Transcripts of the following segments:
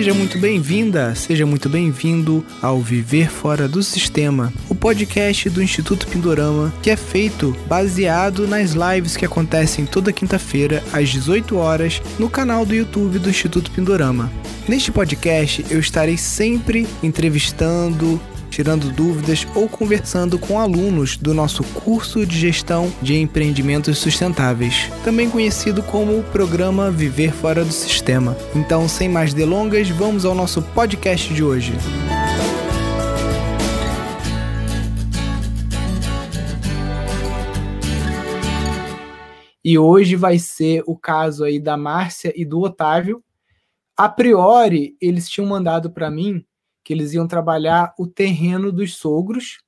Seja muito bem-vinda, seja muito bem-vindo ao Viver Fora do Sistema, o podcast do Instituto Pindorama, que é feito baseado nas lives que acontecem toda quinta-feira às 18 horas no canal do YouTube do Instituto Pindorama. Neste podcast eu estarei sempre entrevistando, tirando dúvidas ou conversando com alunos do nosso curso de gestão de empreendimentos sustentáveis, também conhecido como o programa Viver Fora do Sistema. Então, sem mais delongas, vamos ao nosso podcast de hoje. E hoje vai ser o caso aí da Márcia e do Otávio. A priori, eles tinham mandado para mim que eles iam trabalhar o terreno dos sogros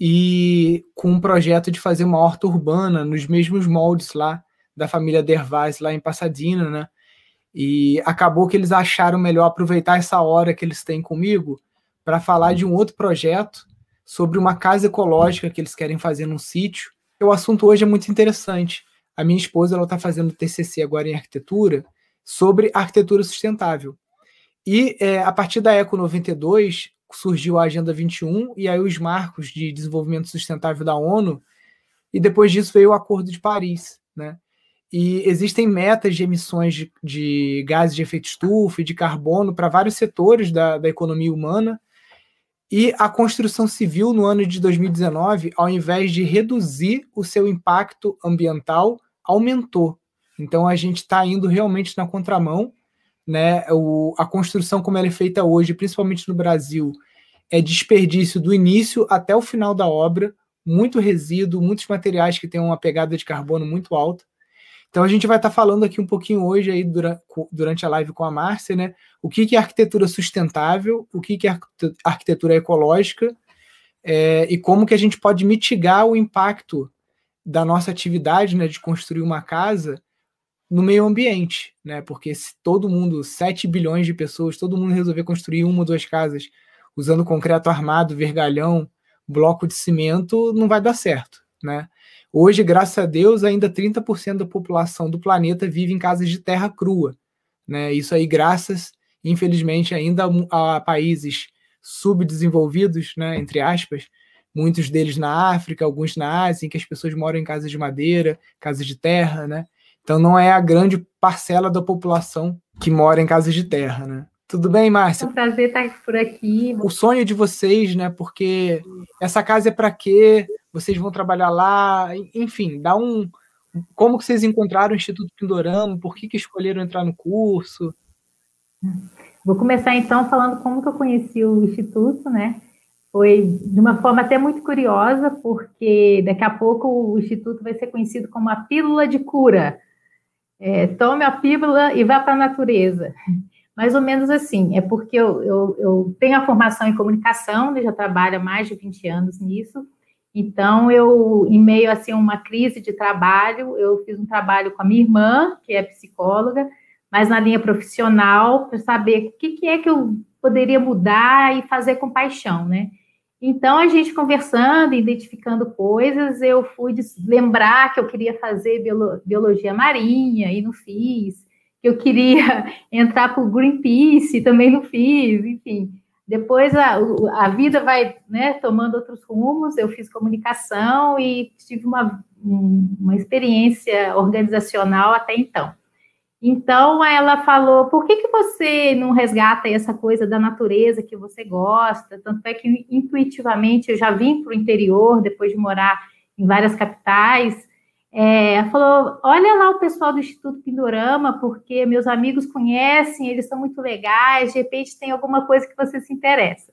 e com um projeto de fazer uma horta urbana nos mesmos moldes lá da família Dervais lá em Pasadena, né? E acabou que eles acharam melhor aproveitar essa hora que eles têm comigo para falar de um outro projeto sobre uma casa ecológica que eles querem fazer num sítio. O assunto hoje é muito interessante. A minha esposa ela está fazendo TCC agora em arquitetura sobre arquitetura sustentável. E é, a partir da Eco 92 surgiu a Agenda 21 e aí os marcos de desenvolvimento sustentável da ONU, e depois disso veio o Acordo de Paris, né? E existem metas de emissões de, de gases de efeito estufa e de carbono para vários setores da, da economia humana. E a construção civil, no ano de 2019, ao invés de reduzir o seu impacto ambiental, aumentou. Então a gente está indo realmente na contramão né? O, a construção como ela é feita hoje, principalmente no Brasil, é desperdício do início até o final da obra, muito resíduo, muitos materiais que têm uma pegada de carbono muito alta. Então a gente vai estar tá falando aqui um pouquinho hoje aí durante, a live com a Márcia, né? O que, que é arquitetura sustentável, o que, que é arquitetura ecológica é, e como que a gente pode mitigar o impacto da nossa atividade, né, de construir uma casa no meio ambiente, né? Porque se todo mundo, 7 bilhões de pessoas, todo mundo resolver construir uma ou duas casas usando concreto armado, vergalhão, bloco de cimento, não vai dar certo, né? Hoje, graças a Deus, ainda 30% da população do planeta vive em casas de terra crua, né? Isso aí graças, infelizmente, ainda a países subdesenvolvidos, né, entre aspas, muitos deles na África, alguns na Ásia, em que as pessoas moram em casas de madeira, casas de terra, né? Então não é a grande parcela da população que mora em casas de terra, né? Tudo bem, Márcia? É um prazer estar por aqui. O sonho de vocês, né? Porque essa casa é para quê? Vocês vão trabalhar lá? Enfim, dá um. Como que vocês encontraram o Instituto Pindorama? Por que, que escolheram entrar no curso? Vou começar então falando como que eu conheci o Instituto, né? Foi de uma forma até muito curiosa, porque daqui a pouco o Instituto vai ser conhecido como a pílula de cura é, tome a pílula e vá para a natureza. Mais ou menos assim, é porque eu, eu, eu tenho a formação em comunicação, né, já trabalho há mais de 20 anos nisso, então eu, em meio assim, a uma crise de trabalho, eu fiz um trabalho com a minha irmã, que é psicóloga, mas na linha profissional, para saber o que, que é que eu poderia mudar e fazer com paixão, né? Então, a gente conversando, identificando coisas, eu fui lembrar que eu queria fazer biologia marinha e não fiz, que eu queria entrar para o Greenpeace, também não fiz, enfim. Depois a, a vida vai né, tomando outros rumos, eu fiz comunicação e tive uma, uma experiência organizacional até então. Então ela falou: por que, que você não resgata essa coisa da natureza que você gosta? Tanto é que intuitivamente eu já vim para o interior depois de morar em várias capitais. É, ela falou: olha lá o pessoal do Instituto Pindorama, porque meus amigos conhecem, eles são muito legais, de repente tem alguma coisa que você se interessa.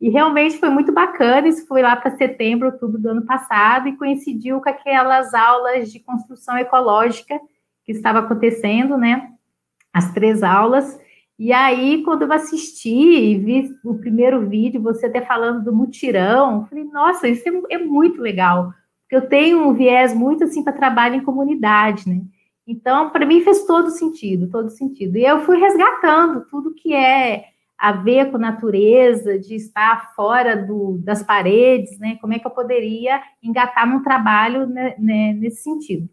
E realmente foi muito bacana. Isso foi lá para setembro, outubro do ano passado, e coincidiu com aquelas aulas de construção ecológica que estava acontecendo, né? As três aulas. E aí, quando eu assisti e vi o primeiro vídeo, você até falando do mutirão, falei, nossa, isso é, é muito legal. Porque eu tenho um viés muito assim para trabalho em comunidade, né? Então, para mim fez todo sentido, todo sentido. E eu fui resgatando tudo que é a ver com natureza, de estar fora do, das paredes, né? Como é que eu poderia engatar num trabalho né, né, nesse sentido.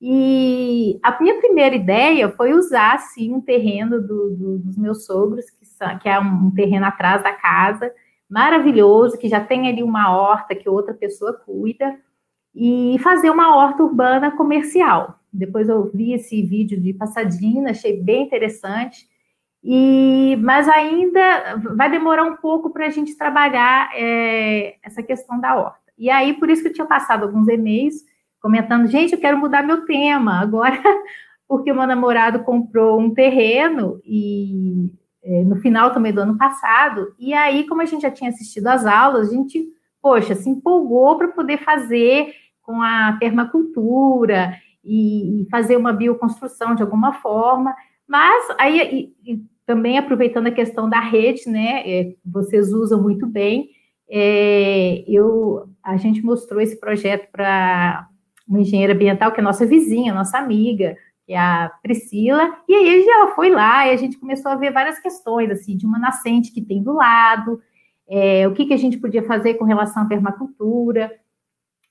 E a minha primeira ideia foi usar, assim, um terreno do, do, dos meus sogros, que, são, que é um terreno atrás da casa, maravilhoso, que já tem ali uma horta que outra pessoa cuida, e fazer uma horta urbana comercial. Depois eu vi esse vídeo de Passadina, achei bem interessante. E, mas ainda vai demorar um pouco para a gente trabalhar é, essa questão da horta. E aí, por isso que eu tinha passado alguns e-mails comentando, gente, eu quero mudar meu tema agora, porque o meu namorado comprou um terreno e é, no final também do ano passado, e aí, como a gente já tinha assistido às aulas, a gente, poxa, se empolgou para poder fazer com a permacultura e, e, fazer uma bioconstrução de alguma forma, mas aí e, e também aproveitando a questão da rede, né, é, vocês usam muito bem, é, eu, a gente mostrou esse projeto para uma engenheira ambiental, que é nossa vizinha, nossa amiga, que é a Priscila, e aí ela foi lá e a gente começou a ver várias questões, assim, de uma nascente que tem do lado, é, o que, que a gente podia fazer com relação à permacultura,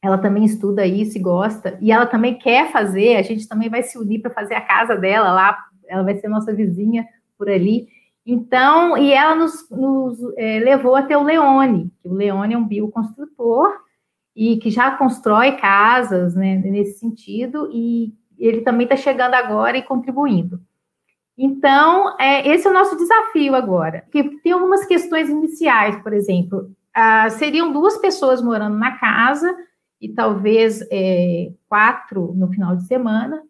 ela também estuda isso e gosta, e ela também quer fazer, a gente também vai se unir para fazer a casa dela lá, ela vai ser nossa vizinha por ali, então, e ela nos, nos é, levou até o Leone, que o Leone é um bioconstrutor, e que já constrói casas né, nesse sentido, e ele também está chegando agora e contribuindo. Então, é, esse é o nosso desafio agora. Porque tem algumas questões iniciais, por exemplo, ah, seriam duas pessoas morando na casa e talvez é, quatro no final de semana,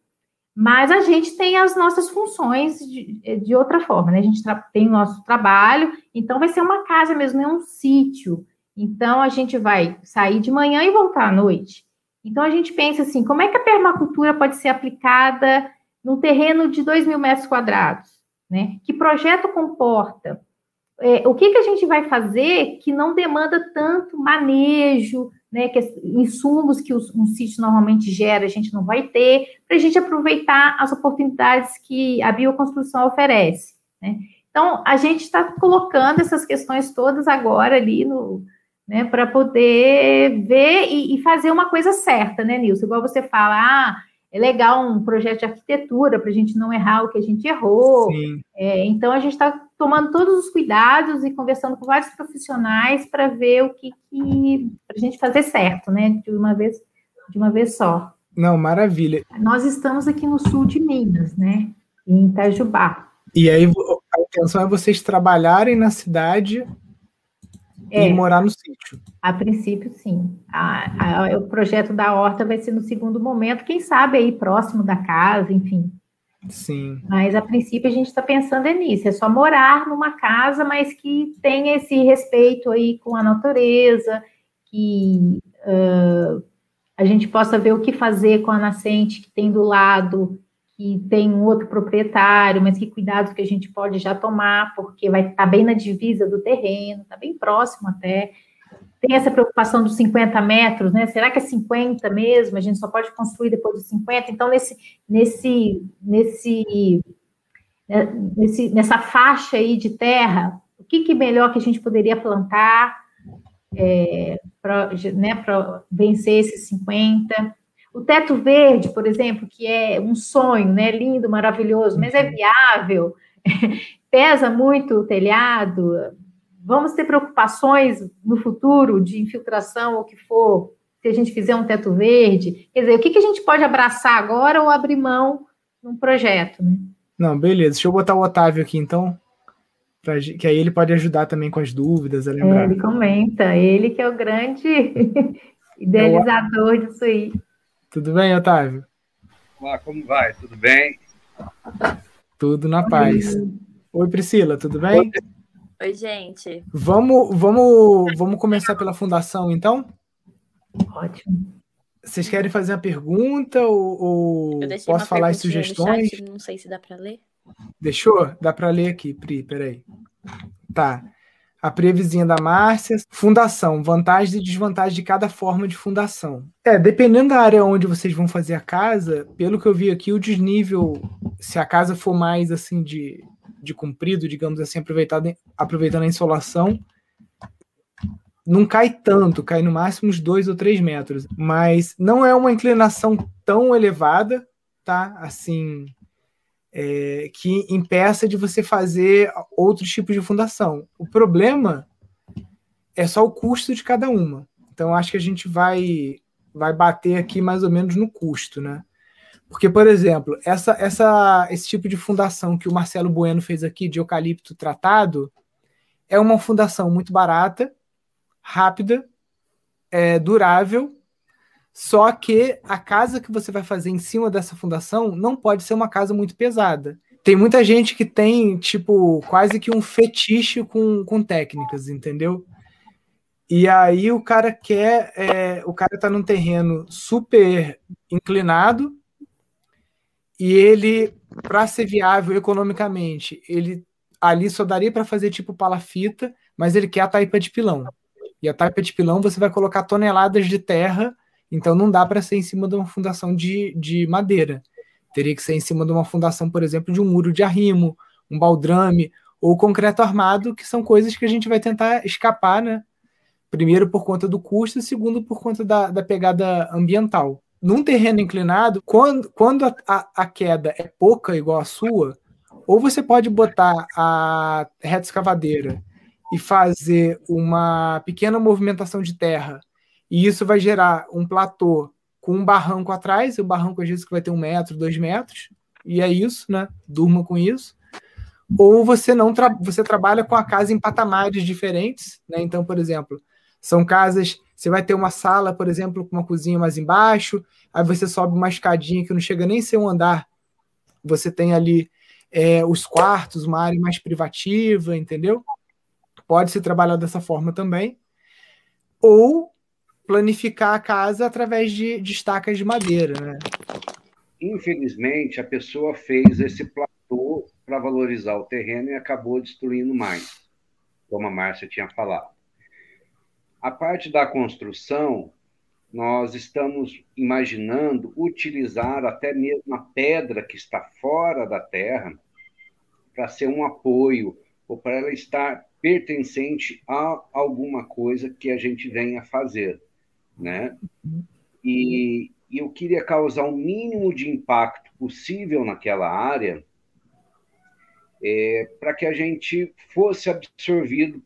mas a gente tem as nossas funções de, de outra forma, né? A gente tem o nosso trabalho, então vai ser uma casa mesmo, é um sítio. Então, a gente vai sair de manhã e voltar à noite. Então, a gente pensa assim: como é que a permacultura pode ser aplicada num terreno de 2 mil metros quadrados? Né? Que projeto comporta? É, o que, que a gente vai fazer que não demanda tanto manejo, né, que insumos que os, um sítio normalmente gera, a gente não vai ter, para a gente aproveitar as oportunidades que a bioconstrução oferece. Né? Então, a gente está colocando essas questões todas agora ali no, né, para poder ver e, e, fazer uma coisa certa, né, Nilson? Igual você fala, ah, é legal um projeto de arquitetura para a gente não errar o que a gente errou. É, então a gente está tomando todos os cuidados e conversando com vários profissionais para ver o que, que para a gente fazer certo, né, de uma vez de uma vez só. Não, maravilha. Nós estamos aqui no sul de Minas, né, em Itajubá. E aí a intenção é vocês trabalharem na cidade é, e morar no sítio. A princípio, sim. A, a, o projeto da horta vai ser no segundo momento, quem sabe aí próximo da casa, enfim. Sim. Mas a princípio a gente está pensando é nisso, é só morar numa casa, mas que tenha esse respeito aí com a natureza, que uh, a gente possa ver o que fazer com a nascente que tem do lado, que tem um outro proprietário, mas que cuidados que a gente pode já tomar, porque vai estar tá bem na divisa do terreno, está bem próximo até. Tem essa preocupação dos 50 metros, né? Será que é 50 mesmo? A gente só pode construir depois dos 50? Então, nesse, nesse, nesse, né, nesse, nessa faixa aí de terra, o que, que melhor que a gente poderia plantar é, para né, vencer esses 50? O teto verde, por exemplo, que é um sonho, né? Lindo, maravilhoso, mas é uhum. viável, pesa muito o telhado. Vamos ter preocupações no futuro de infiltração ou o que for, se a gente fizer um teto verde. Quer dizer, o que, que a gente pode abraçar agora ou abrir mão num projeto, né? Não, beleza. Deixa eu botar o Otávio aqui, então, pra, que aí ele pode ajudar também com as dúvidas, a lembrar. É, ele comenta, ele que é o grande idealizador disso aí. Tudo bem, Otávio? Olá, como vai? Tudo bem? Tudo na paz. Oi, Priscila, tudo bem? Oi, gente. Vamos, vamos, vamos começar pela fundação, então? Ótimo. Vocês querem fazer a pergunta ou, ou posso falar as sugestões? Chat, não sei se dá para ler. Deixou? Dá para ler aqui, Pri, peraí. Tá a previzinha da Márcia. Fundação, vantagens e desvantagens de cada forma de fundação. É, dependendo da área onde vocês vão fazer a casa, pelo que eu vi aqui, o desnível, se a casa for mais assim de, de comprido, digamos assim, aproveitado, aproveitando a insolação, não cai tanto, cai no máximo uns dois ou três metros, mas não é uma inclinação tão elevada, tá? Assim, é, que impeça de você fazer outros tipos de fundação. O problema é só o custo de cada uma. Então, acho que a gente vai, vai bater aqui mais ou menos no custo, né? Porque, por exemplo, essa, essa, esse tipo de fundação que o Marcelo Bueno fez aqui, de eucalipto tratado, é uma fundação muito barata, rápida, é, durável, só que a casa que você vai fazer em cima dessa fundação não pode ser uma casa muito pesada. Tem muita gente que tem, tipo, quase que um fetiche com, com técnicas, entendeu? E aí o cara quer. É, o cara tá num terreno super inclinado e ele, para ser viável economicamente, ele ali só daria para fazer tipo palafita, mas ele quer a taipa de pilão. E a taipa de pilão você vai colocar toneladas de terra, então não dá para ser em cima de uma fundação de, de madeira. Teria que ser em cima de uma fundação, por exemplo, de um muro de arrimo, um baldrame ou concreto armado, que são coisas que a gente vai tentar escapar, né? Primeiro por conta do custo, segundo por conta da, da pegada ambiental. Num terreno inclinado, quando, quando a, a, a queda é pouca, igual a sua, ou você pode botar a reta escavadeira e fazer uma pequena movimentação de terra, e isso vai gerar um platô com um barranco atrás, e o barranco às vezes que vai ter um metro, dois metros, e é isso, né? Durma com isso. Ou você não tra você trabalha com a casa em patamares diferentes, né? Então, por exemplo, são casas, você vai ter uma sala, por exemplo, com uma cozinha mais embaixo, aí você sobe uma escadinha que não chega nem a ser um andar. Você tem ali é, os quartos, uma área mais privativa, entendeu? Pode se trabalhar dessa forma também. Ou planificar a casa através de, de estacas de madeira, né? Infelizmente, a pessoa fez esse platô para valorizar o terreno e acabou destruindo mais, como a Márcia tinha falado. A parte da construção, nós estamos imaginando utilizar até mesmo a pedra que está fora da terra para ser um apoio ou para ela estar pertencente a alguma coisa que a gente venha fazer, né? E, e eu queria causar o mínimo de impacto possível naquela área é, para que a gente fosse absorvido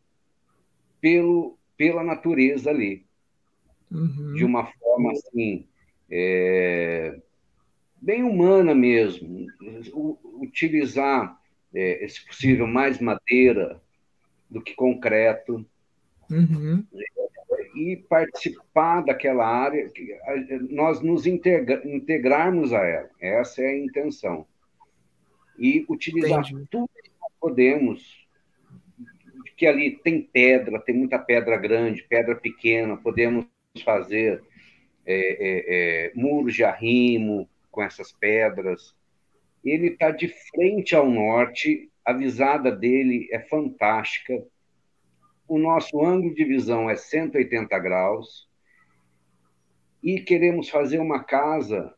pelo, pela natureza ali, uhum. de uma forma assim é, bem humana mesmo, utilizar é, se possível, mais madeira do que concreto. Uhum. E participar daquela área, nós nos integra integrarmos a ela. Essa é a intenção. E utilizar Entendi. tudo que nós podemos, que ali tem pedra, tem muita pedra grande, pedra pequena, podemos fazer é, é, é, muros de arrimo com essas pedras, ele está de frente ao norte, a visada dele é fantástica. O nosso ângulo de visão é 180 graus. E queremos fazer uma casa,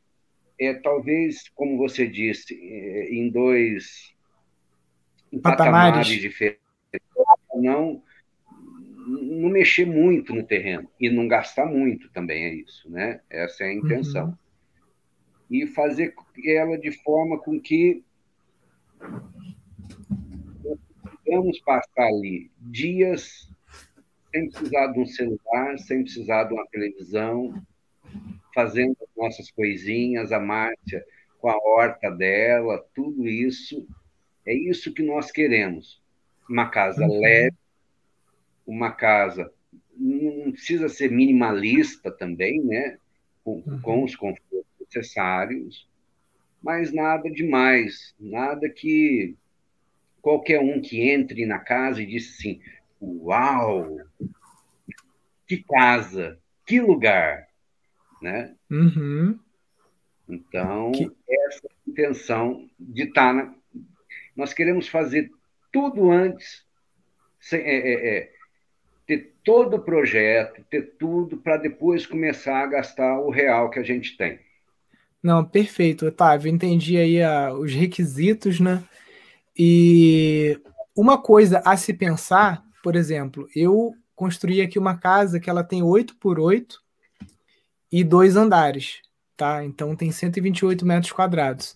é talvez, como você disse, é, em dois patamares, patamares diferentes. Não, não mexer muito no terreno e não gastar muito também é isso, né? Essa é a intenção. Uhum e fazer ela de forma com que vamos passar ali dias sem precisar de um celular, sem precisar de uma televisão, fazendo as nossas coisinhas, a Márcia com a horta dela, tudo isso. É isso que nós queremos. Uma casa uhum. leve, uma casa não precisa ser minimalista também, né? Com, uhum. com os confortos necessários, mas nada demais, nada que qualquer um que entre na casa e disse assim: Uau! Que casa! Que lugar! Né? Uhum. Então, que... essa é a intenção de estar na... Nós queremos fazer tudo antes, é, é, é, ter todo o projeto, ter tudo, para depois começar a gastar o real que a gente tem. Não, perfeito, Otávio. Entendi aí a, os requisitos, né? E uma coisa a se pensar, por exemplo, eu construir aqui uma casa que ela tem 8 por 8 e dois andares, tá? Então tem 128 metros quadrados.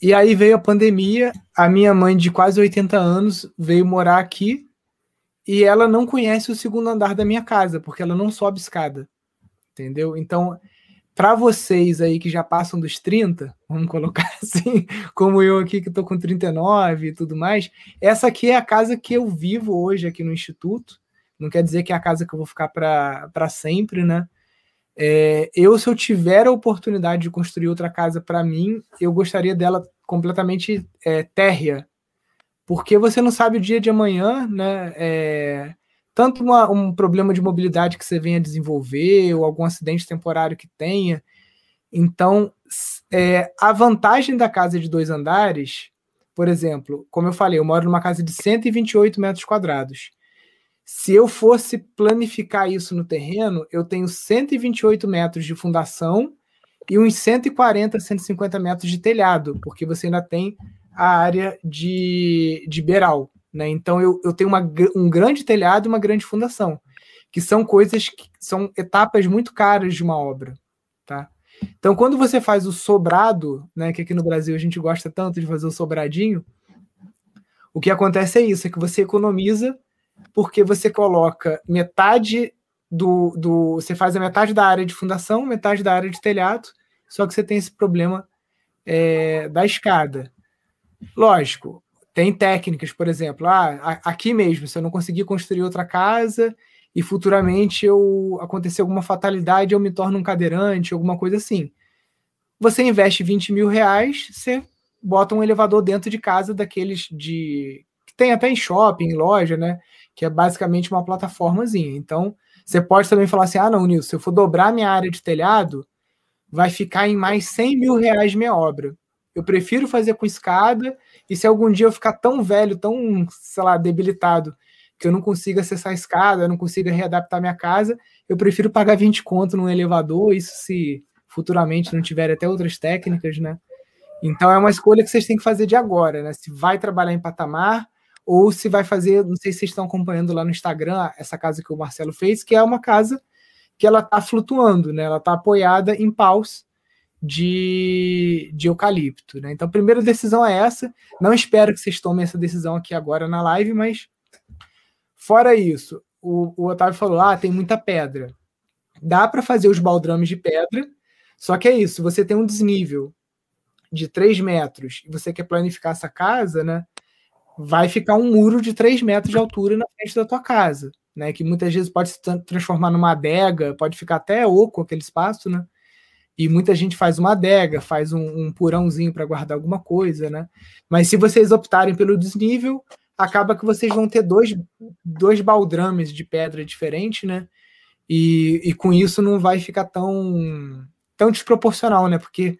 E aí veio a pandemia, a minha mãe de quase 80 anos veio morar aqui e ela não conhece o segundo andar da minha casa, porque ela não sobe escada. Entendeu? Então, para vocês aí que já passam dos 30, vamos colocar assim, como eu aqui que estou com 39 e tudo mais, essa aqui é a casa que eu vivo hoje aqui no Instituto. Não quer dizer que é a casa que eu vou ficar para sempre, né? É, eu, se eu tiver a oportunidade de construir outra casa para mim, eu gostaria dela completamente é, térrea, porque você não sabe o dia de amanhã, né? É, tanto uma, um problema de mobilidade que você venha desenvolver, ou algum acidente temporário que tenha. Então, é, a vantagem da casa de dois andares, por exemplo, como eu falei, eu moro numa casa de 128 metros quadrados. Se eu fosse planificar isso no terreno, eu tenho 128 metros de fundação e uns 140, 150 metros de telhado, porque você ainda tem a área de, de beiral. Né? Então eu, eu tenho uma, um grande telhado e uma grande fundação, que são coisas que são etapas muito caras de uma obra. Tá? Então, quando você faz o sobrado, né, que aqui no Brasil a gente gosta tanto de fazer o sobradinho, o que acontece é isso: é que você economiza porque você coloca metade do, do. Você faz a metade da área de fundação, metade da área de telhado, só que você tem esse problema é, da escada. Lógico, tem técnicas, por exemplo, ah, aqui mesmo, se eu não conseguir construir outra casa e futuramente eu acontecer alguma fatalidade, eu me torno um cadeirante, alguma coisa assim. Você investe 20 mil reais, você bota um elevador dentro de casa daqueles de. que tem até em shopping, em loja, né? que é basicamente uma plataformazinha. Então, você pode também falar assim: ah, não, Nilson, se eu for dobrar minha área de telhado, vai ficar em mais 100 mil reais minha obra. Eu prefiro fazer com escada, e se algum dia eu ficar tão velho, tão, sei lá, debilitado, que eu não consiga acessar a escada, eu não consiga readaptar minha casa, eu prefiro pagar 20 conto num elevador, isso se futuramente não tiver até outras técnicas, né? Então é uma escolha que vocês têm que fazer de agora, né? Se vai trabalhar em patamar, ou se vai fazer, não sei se vocês estão acompanhando lá no Instagram, essa casa que o Marcelo fez, que é uma casa que ela está flutuando, né? Ela está apoiada em paus de, de eucalipto, né? Então, a primeira decisão é essa. Não espero que vocês tomem essa decisão aqui agora na live, mas fora isso, o, o Otávio falou: ah, tem muita pedra. Dá para fazer os baldrames de pedra, só que é isso, você tem um desnível de 3 metros e você quer planificar essa casa, né? vai ficar um muro de 3 metros de altura na frente da tua casa, né? Que muitas vezes pode se transformar numa adega, pode ficar até oco aquele espaço, né? E muita gente faz uma adega, faz um, um porãozinho para guardar alguma coisa, né? Mas se vocês optarem pelo desnível, acaba que vocês vão ter dois, dois baldrames de pedra diferentes, né? E, e com isso não vai ficar tão, tão desproporcional, né? Porque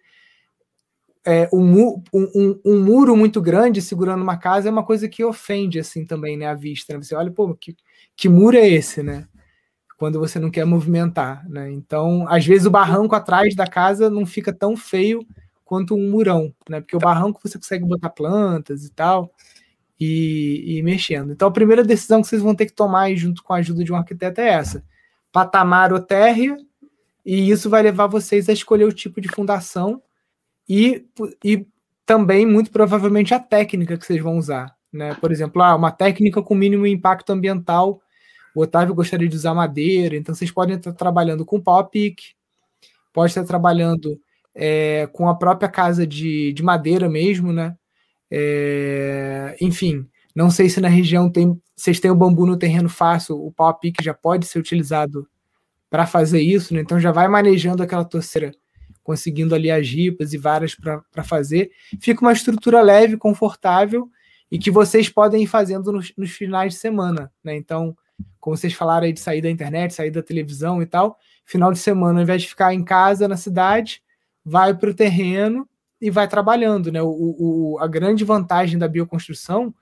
é, um, um, um, muro muito grande segurando uma casa é uma coisa que ofende assim também, né, a vista. Né? Você olha, pô, que, que muro é esse, né? Quando você não quer movimentar, né? Então, às vezes o barranco atrás da casa não fica tão feio quanto um murão, né? Porque o barranco você consegue botar plantas e tal e, e mexendo. Então, a primeira decisão que vocês vão ter que tomar junto com a ajuda de um arquiteto é essa: patamar ou térrea, e isso vai levar vocês a escolher o tipo de fundação e, e também, muito provavelmente, a técnica que vocês vão usar. Né? Por exemplo, ah, uma técnica com mínimo impacto ambiental. O Otávio gostaria de usar madeira, então vocês podem estar trabalhando com pau pique, pode estar trabalhando é, com a própria casa de, de madeira mesmo, né? É, enfim, não sei se na região tem, vocês têm o bambu no terreno fácil, o pau pique já pode ser utilizado para fazer isso, né? Então já vai manejando aquela torceira conseguindo ali as ripas e varas para fazer. Fica uma estrutura leve, confortável e que vocês podem ir fazendo nos, nos finais de semana. Né? Então, como vocês falaram aí de sair da internet, sair da televisão e tal, final de semana, ao invés de ficar em casa, na cidade, vai para o terreno e vai trabalhando. Né? O, o, a grande vantagem da bioconstrução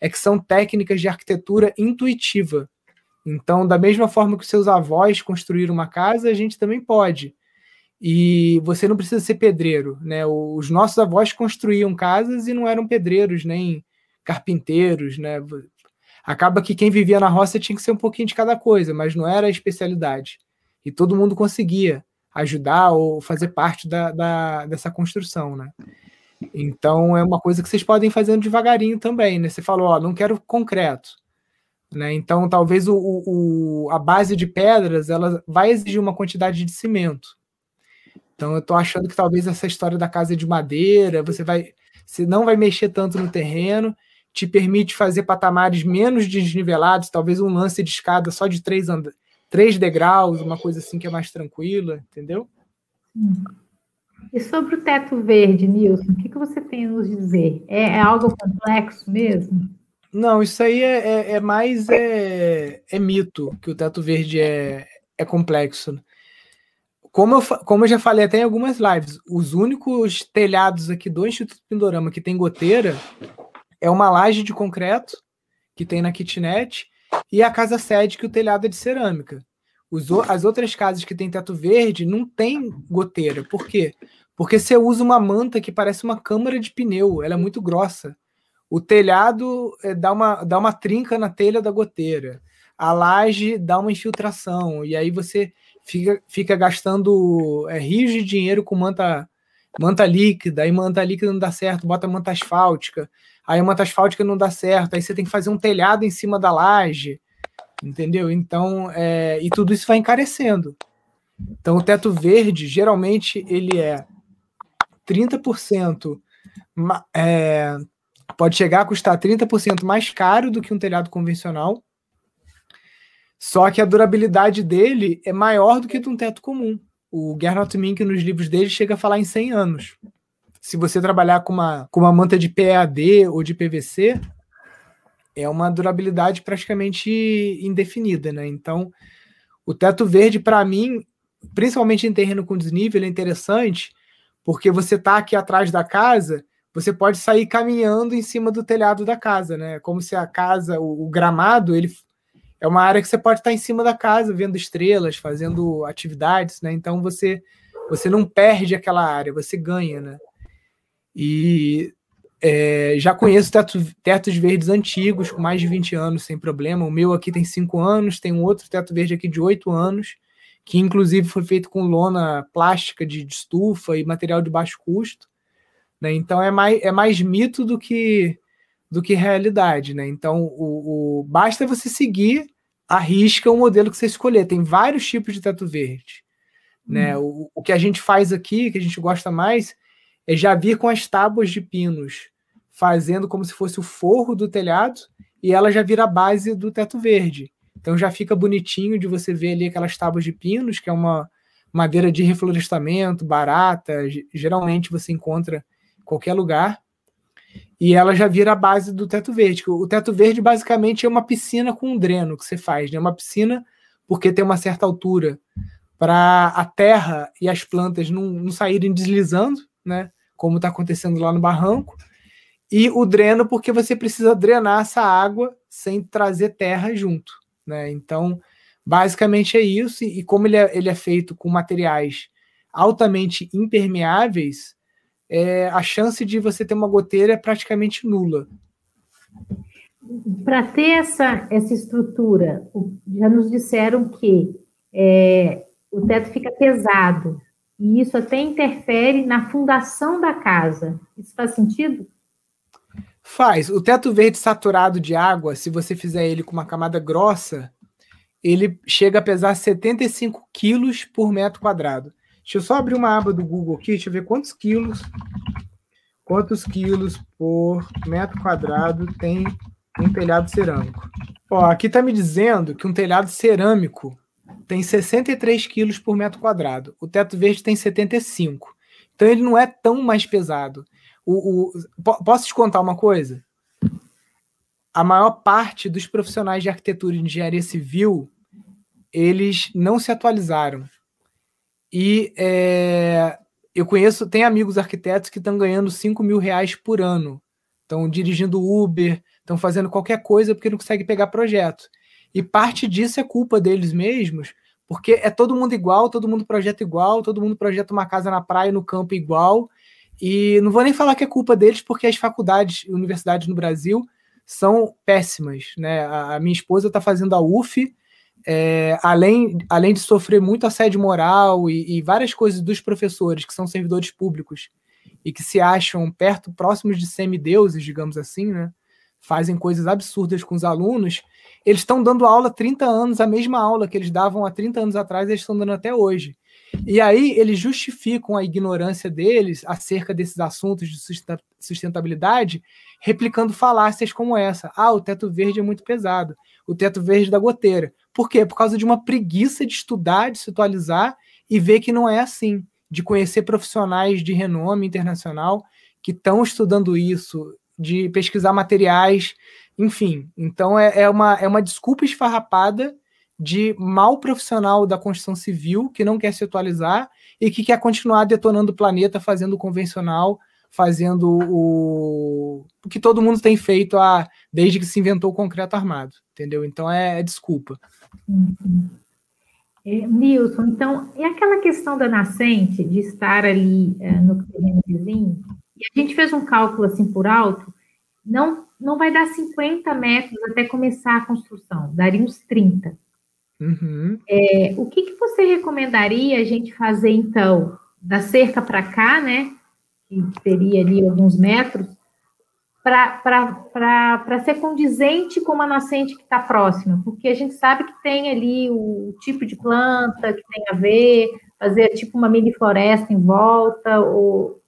é que são técnicas de arquitetura intuitiva. Então, da mesma forma que seus avós construíram uma casa, a gente também pode. E você não precisa ser pedreiro, né? Os nossos avós construíam casas e não eram pedreiros nem carpinteiros, né? Acaba que quem vivia na roça tinha que ser um pouquinho de cada coisa, mas não era a especialidade. E todo mundo conseguia ajudar ou fazer parte da, da, dessa construção, né? Então é uma coisa que vocês podem fazendo devagarinho também, né? Você falou, ó, não quero concreto, né? Então talvez o, o, a base de pedras ela vai exigir uma quantidade de cimento. Então eu estou achando que talvez essa história da casa de madeira, você vai, você não vai mexer tanto no terreno, te permite fazer patamares menos desnivelados, talvez um lance de escada só de três, and... três degraus, uma coisa assim que é mais tranquila, entendeu? E sobre o teto verde, Nilson, o que, que você tem a nos dizer? É, é algo complexo mesmo? Não, isso aí é, é, é mais é, é, mito que o teto verde é, é complexo. Como eu, como eu já falei até em algumas lives, os únicos telhados aqui do Instituto Pindorama que tem goteira é uma laje de concreto que tem na kitnet e a casa sede que o telhado é de cerâmica. Os, as outras casas que tem teto verde não tem goteira. Por quê? Porque você usa uma manta que parece uma câmara de pneu, ela é muito grossa. O telhado é, dá, uma, dá uma trinca na telha da goteira. A laje dá uma infiltração. E aí você fica, fica gastando é, rios de dinheiro com manta, manta líquida. Aí manta líquida não dá certo, bota manta asfáltica aí uma asfáltica não dá certo, aí você tem que fazer um telhado em cima da laje, entendeu? Então, é, e tudo isso vai encarecendo. Então, o teto verde, geralmente, ele é 30%, é, pode chegar a custar 30% mais caro do que um telhado convencional, só que a durabilidade dele é maior do que de um teto comum. O Gernot Mink, nos livros dele, chega a falar em 100 anos se você trabalhar com uma, com uma manta de PAD ou de PVC, é uma durabilidade praticamente indefinida, né? Então, o teto verde, para mim, principalmente em terreno com desnível, é interessante, porque você tá aqui atrás da casa, você pode sair caminhando em cima do telhado da casa, né? Como se a casa, o, o gramado, ele é uma área que você pode estar em cima da casa, vendo estrelas, fazendo atividades, né? Então você você não perde aquela área, você ganha, né? E é, já conheço teto, tetos verdes antigos, com mais de 20 anos, sem problema. O meu aqui tem 5 anos, tem um outro teto verde aqui de 8 anos, que inclusive foi feito com lona plástica de, de estufa e material de baixo custo. Né? Então é mais, é mais mito do que, do que realidade. Né? Então o, o, basta você seguir a risca o modelo que você escolher. Tem vários tipos de teto verde. Né? Hum. O, o que a gente faz aqui, que a gente gosta mais, é já vir com as tábuas de pinos, fazendo como se fosse o forro do telhado, e ela já vira a base do teto verde. Então já fica bonitinho de você ver ali aquelas tábuas de pinos, que é uma madeira de reflorestamento, barata, geralmente você encontra em qualquer lugar. E ela já vira a base do teto verde. O teto verde basicamente é uma piscina com um dreno que você faz, né? Uma piscina porque tem uma certa altura para a terra e as plantas não, não saírem deslizando né? Como está acontecendo lá no barranco. E o dreno, porque você precisa drenar essa água sem trazer terra junto, né? Então, basicamente é isso. E, como ele é, ele é feito com materiais altamente impermeáveis, é, a chance de você ter uma goteira é praticamente nula. Para ter essa, essa estrutura, já nos disseram que é, o teto fica pesado, e isso até interfere na fundação da casa. Isso faz sentido? Faz. O teto verde saturado de água, se você fizer ele com uma camada grossa, ele chega a pesar 75 quilos por metro quadrado. Deixa eu só abrir uma aba do Google aqui, deixa eu ver quantos quilos, quantos quilos por metro quadrado tem um telhado cerâmico. Ó, aqui está me dizendo que um telhado cerâmico tem 63 quilos por metro quadrado. O teto verde tem 75. Então ele não é tão mais pesado. O, o, posso te contar uma coisa? A maior parte dos profissionais de arquitetura e engenharia civil, eles não se atualizaram. E é, eu conheço, tem amigos arquitetos que estão ganhando 5 mil reais por ano. Estão dirigindo Uber, estão fazendo qualquer coisa porque não conseguem pegar projeto. E parte disso é culpa deles mesmos, porque é todo mundo igual, todo mundo projeta igual, todo mundo projeta uma casa na praia, no campo igual. E não vou nem falar que é culpa deles, porque as faculdades e universidades no Brasil são péssimas. Né? A, minha esposa está fazendo a UF, é, além, além de sofrer muito assédio moral e, e, várias coisas dos professores, que são servidores públicos e que se acham perto, próximos de semideuses, digamos assim, né? Fazem coisas absurdas com os alunos, eles estão dando aula há 30 anos, a mesma aula que eles davam há 30 anos atrás, eles estão dando até hoje. E aí eles justificam a ignorância deles acerca desses assuntos de sustentabilidade, replicando falácias como essa. Ah, o teto verde é muito pesado, o teto verde da goteira. Por quê? Por causa de uma preguiça de estudar, de se atualizar e ver que não é assim, de conhecer profissionais de renome internacional que estão estudando isso, de pesquisar materiais, enfim. Então é, é, uma, é uma desculpa esfarrapada de mal profissional da construção civil que não quer se atualizar e que quer continuar detonando o planeta, fazendo o convencional, fazendo o, o que todo mundo tem feito a, desde que se inventou o concreto armado, entendeu? Então é, é desculpa. Uhum. É, Nilson, então, e aquela questão da nascente, de estar ali é, no terreno vizinho, e a gente fez um cálculo assim por alto, não, não vai dar 50 metros até começar a construção, daria uns 30. Uhum. É, o que, que você recomendaria a gente fazer, então, da cerca para cá, né, que teria ali alguns metros, para ser condizente com uma nascente que está próxima, porque a gente sabe que tem ali o tipo de planta que tem a ver, fazer tipo uma mini floresta em volta, ou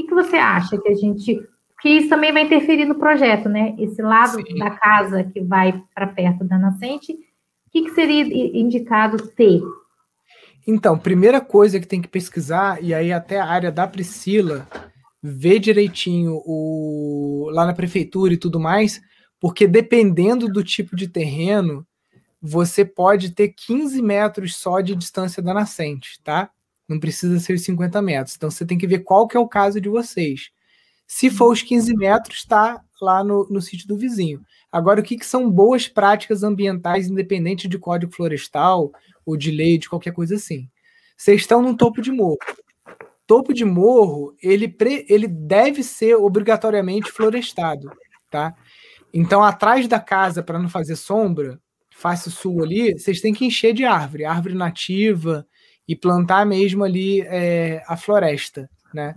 o que, que você acha que a gente. Porque isso também vai interferir no projeto, né? Esse lado Sim. da casa que vai para perto da nascente, o que, que seria indicado ter? Então, primeira coisa que tem que pesquisar, e aí até a área da Priscila ver direitinho o, lá na prefeitura e tudo mais, porque dependendo do tipo de terreno, você pode ter 15 metros só de distância da nascente, tá? Não precisa ser 50 metros. Então você tem que ver qual que é o caso de vocês. Se for os 15 metros, está lá no, no sítio do vizinho. Agora, o que, que são boas práticas ambientais, independente de código florestal ou de lei, de qualquer coisa assim? Vocês estão num topo de morro topo de morro, ele, pre, ele deve ser obrigatoriamente florestado, tá? Então, atrás da casa, para não fazer sombra, face sul ali, vocês têm que encher de árvore, árvore nativa, e plantar mesmo ali é, a floresta, né?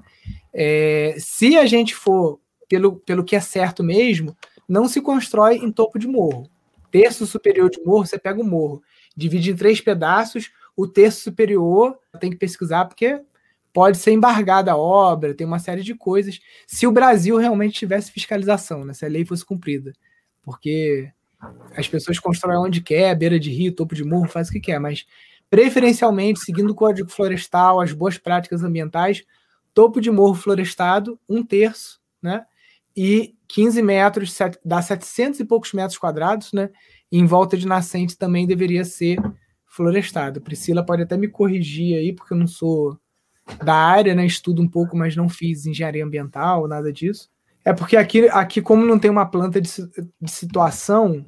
É, se a gente for pelo, pelo que é certo mesmo, não se constrói em topo de morro. Terço superior de morro, você pega o morro, divide em três pedaços, o terço superior tem que pesquisar, porque pode ser embargada a obra, tem uma série de coisas. Se o Brasil realmente tivesse fiscalização, né, se a lei fosse cumprida. Porque as pessoas constroem onde quer, beira de rio, topo de morro, faz o que quer, mas preferencialmente, seguindo o Código Florestal, as boas práticas ambientais, topo de morro florestado, um terço, né? E 15 metros, dá 700 e poucos metros quadrados, né? Em volta de nascente também deveria ser florestado. Priscila pode até me corrigir aí, porque eu não sou da área, né? Estudo um pouco, mas não fiz engenharia ambiental, nada disso. É porque aqui, aqui como não tem uma planta de, de situação,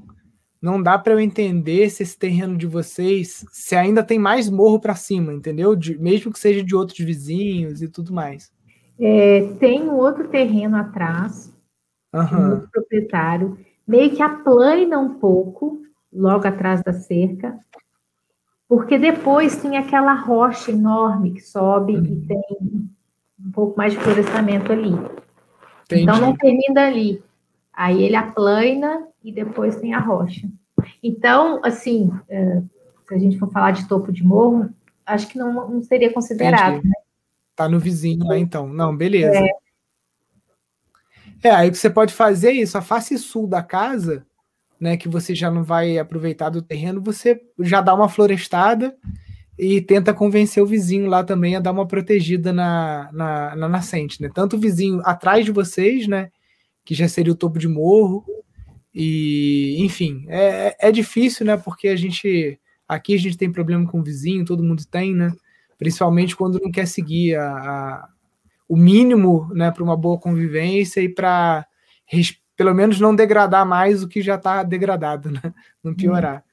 não dá para eu entender se esse terreno de vocês, se ainda tem mais morro para cima, entendeu? De, mesmo que seja de outros vizinhos e tudo mais. É, tem um outro terreno atrás, uhum. um proprietário, meio que aplana um pouco, logo atrás da cerca, porque depois tem aquela rocha enorme que sobe uhum. e tem um pouco mais de florestamento ali. Entendi. Então não termina ali. Aí ele aplana e depois tem a rocha. Então, assim, é, se a gente for falar de topo de morro, acho que não, não seria considerado. Né? Tá no vizinho lá, então. Não, beleza. É. é, aí o que você pode fazer é isso, a face sul da casa né, que você já não vai aproveitar do terreno, você já dá uma florestada e tenta convencer o vizinho lá também a dar uma protegida na, na, na nascente, né? Tanto o vizinho atrás de vocês, né, que já seria o topo de morro, e enfim, é, é difícil, né, porque a gente aqui a gente tem problema com o vizinho, todo mundo tem, né? Principalmente quando não quer seguir a, a o mínimo, né, para uma boa convivência e para pelo menos não degradar mais o que já está degradado, né? não piorar.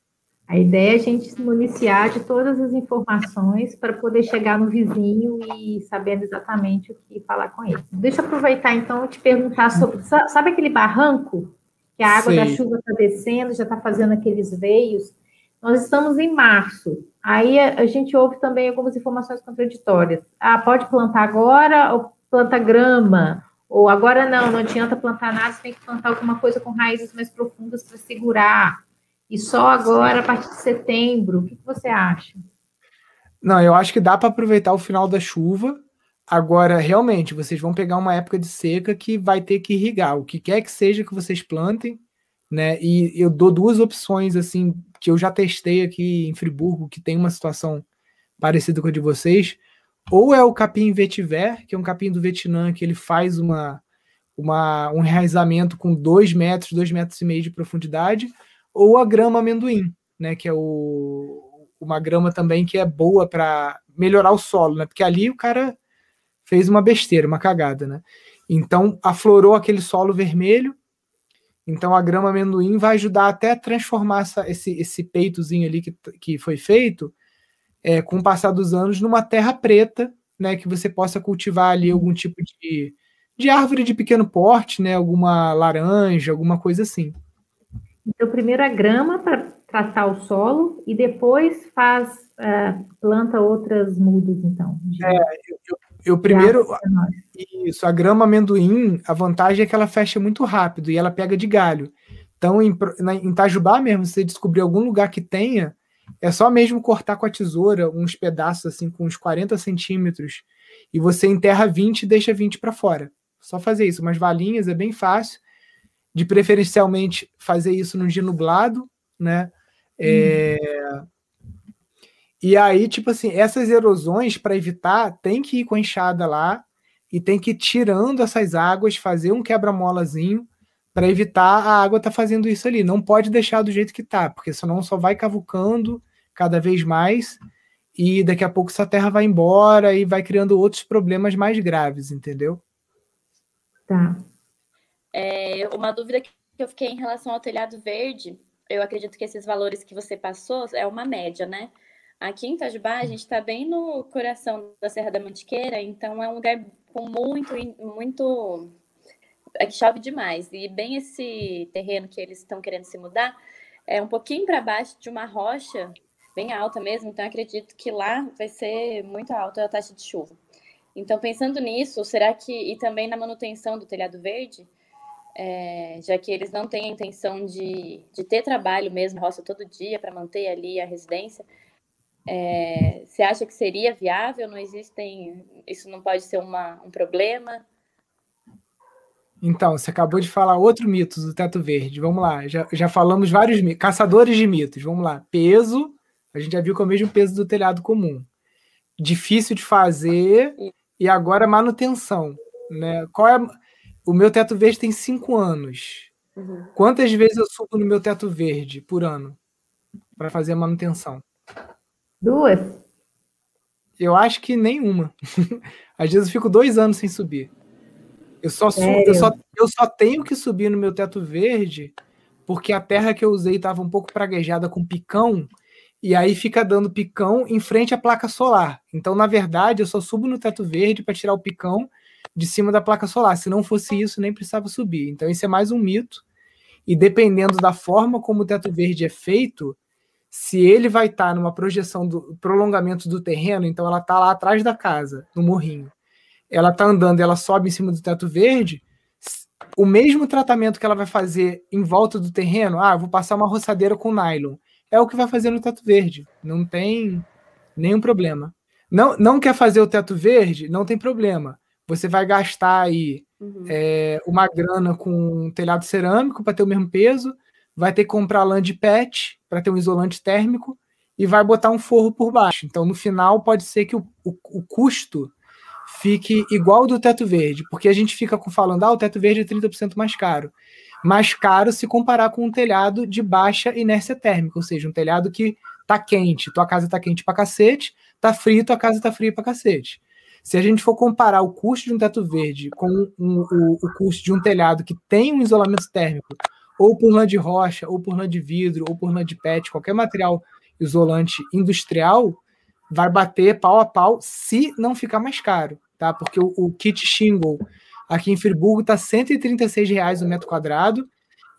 A ideia é a gente se municiar de todas as informações para poder chegar no vizinho e sabendo exatamente o que falar com ele. Deixa eu aproveitar então e te perguntar sobre. Sabe aquele barranco? Que a água Sei. da chuva está descendo, já está fazendo aqueles veios. Nós estamos em março. Aí a, a, gente ouve também algumas informações contraditórias. Ah, pode plantar agora ou planta grama? Ou agora não, não adianta plantar nada, você tem que plantar alguma coisa com raízes mais profundas para segurar. E só agora, a partir de setembro. O que, que você acha? Não, eu acho que dá para aproveitar o final da chuva. Agora, realmente, vocês vão pegar uma época de seca que vai ter que irrigar. O que quer que seja que vocês plantem, né? E eu dou duas opções, assim, que eu já testei aqui em Friburgo, que tem uma situação parecida com a de vocês. Ou é o capim vetiver, que é um capim do Vietnã, que ele faz uma, uma, um enraizamento com 2 metros, 2 metros e meio de profundidade, ou a grama amendoim, né, que é o, uma grama também que é boa para melhorar o solo, né, porque ali o cara fez uma besteira, uma cagada, né. Então aflorou aquele solo vermelho, então a grama amendoim vai ajudar até a transformar essa, esse, esse peitozinho ali que, que foi feito é, com o passar dos anos, numa terra preta, né, que você possa cultivar ali algum tipo de, de árvore de pequeno porte, né, alguma laranja, alguma coisa assim. Então, primeiro a grama para tratar o solo e depois faz uh, planta outras mudas, então. De... É, eu, eu primeiro isso, a grama amendoim, a vantagem é que ela fecha muito rápido e ela pega de galho. Então, em, na, em Itajubá mesmo, se você descobrir algum lugar que tenha, é só mesmo cortar com a tesoura uns pedaços assim com uns 40 centímetros e você enterra 20 e deixa 20 para fora. Só fazer isso, umas valinhas é bem fácil. De preferencialmente fazer isso num dia nublado, né? É... E aí, tipo assim, essas erosões, para evitar, tem que ir com a enxada lá e tem que ir tirando essas águas, fazer um quebra-molazinho para evitar a água estar tá fazendo isso ali. Não pode deixar do jeito que tá, porque senão só vai cavucando cada vez mais e daqui a pouco essa terra vai embora e vai criando outros problemas mais graves, entendeu? Tá. É, uma dúvida que eu fiquei em relação ao telhado verde, eu acredito que esses valores que você passou é uma média, né? Aqui em Itajubá, a gente está bem no coração da Serra da Mantiqueira, então é um lugar com muito, muito é que chove demais. E bem esse terreno que eles estão querendo se mudar é um pouquinho para baixo de uma rocha bem alta mesmo, então acredito que lá vai ser muito alta a taxa de chuva. Então, pensando nisso, será que. E também na manutenção do telhado verde, é, já que eles não têm a intenção de, de ter trabalho mesmo, roça todo dia, para manter ali a residência, é, você acha que seria viável? Não existem. Isso não pode ser uma, um problema? Então, você acabou de falar outro mito do teto verde. Vamos lá, já, já falamos vários mitos. Caçadores de mitos, vamos lá. Peso, a gente já viu que é o mesmo peso do telhado comum. Difícil de fazer e agora manutenção. Né? Qual é. O meu teto verde tem cinco anos. Uhum. Quantas vezes eu subo no meu teto verde por ano para fazer a manutenção? Duas. Eu acho que nenhuma. Às vezes eu fico dois anos sem subir. Eu só, eu, só, eu só tenho que subir no meu teto verde porque a terra que eu usei estava um pouco praguejada com picão e aí fica dando picão em frente à placa solar. Então, na verdade, eu só subo no teto verde para tirar o picão de cima da placa solar. Se não fosse isso, nem precisava subir. Então, isso é mais um mito. E dependendo da forma como o teto verde é feito, se ele vai estar tá numa projeção do prolongamento do terreno, então ela está lá atrás da casa, no morrinho ela tá andando e ela sobe em cima do teto verde, o mesmo tratamento que ela vai fazer em volta do terreno, ah, vou passar uma roçadeira com nylon, é o que vai fazer no teto verde. Não tem nenhum problema. Não, não quer fazer o teto verde? Não tem problema. Você vai gastar aí uhum. é, uma grana com um telhado cerâmico para ter o mesmo peso, vai ter que comprar lã de PET para ter um isolante térmico e vai botar um forro por baixo. Então, no final, pode ser que o, o, o custo fique igual do teto verde, porque a gente fica falando, ah, o teto verde é 30% mais caro. Mais caro se comparar com um telhado de baixa inércia térmica, ou seja, um telhado que tá quente, tua casa tá quente pra cacete, tá frio, tua casa tá fria pra cacete. Se a gente for comparar o custo de um teto verde com um, o, o custo de um telhado que tem um isolamento térmico, ou por lã de rocha, ou por lã de vidro, ou por lã de PET, qualquer material isolante industrial, vai bater pau a pau se não ficar mais caro tá? Porque o, o kit shingle aqui em Friburgo está 136 reais o metro quadrado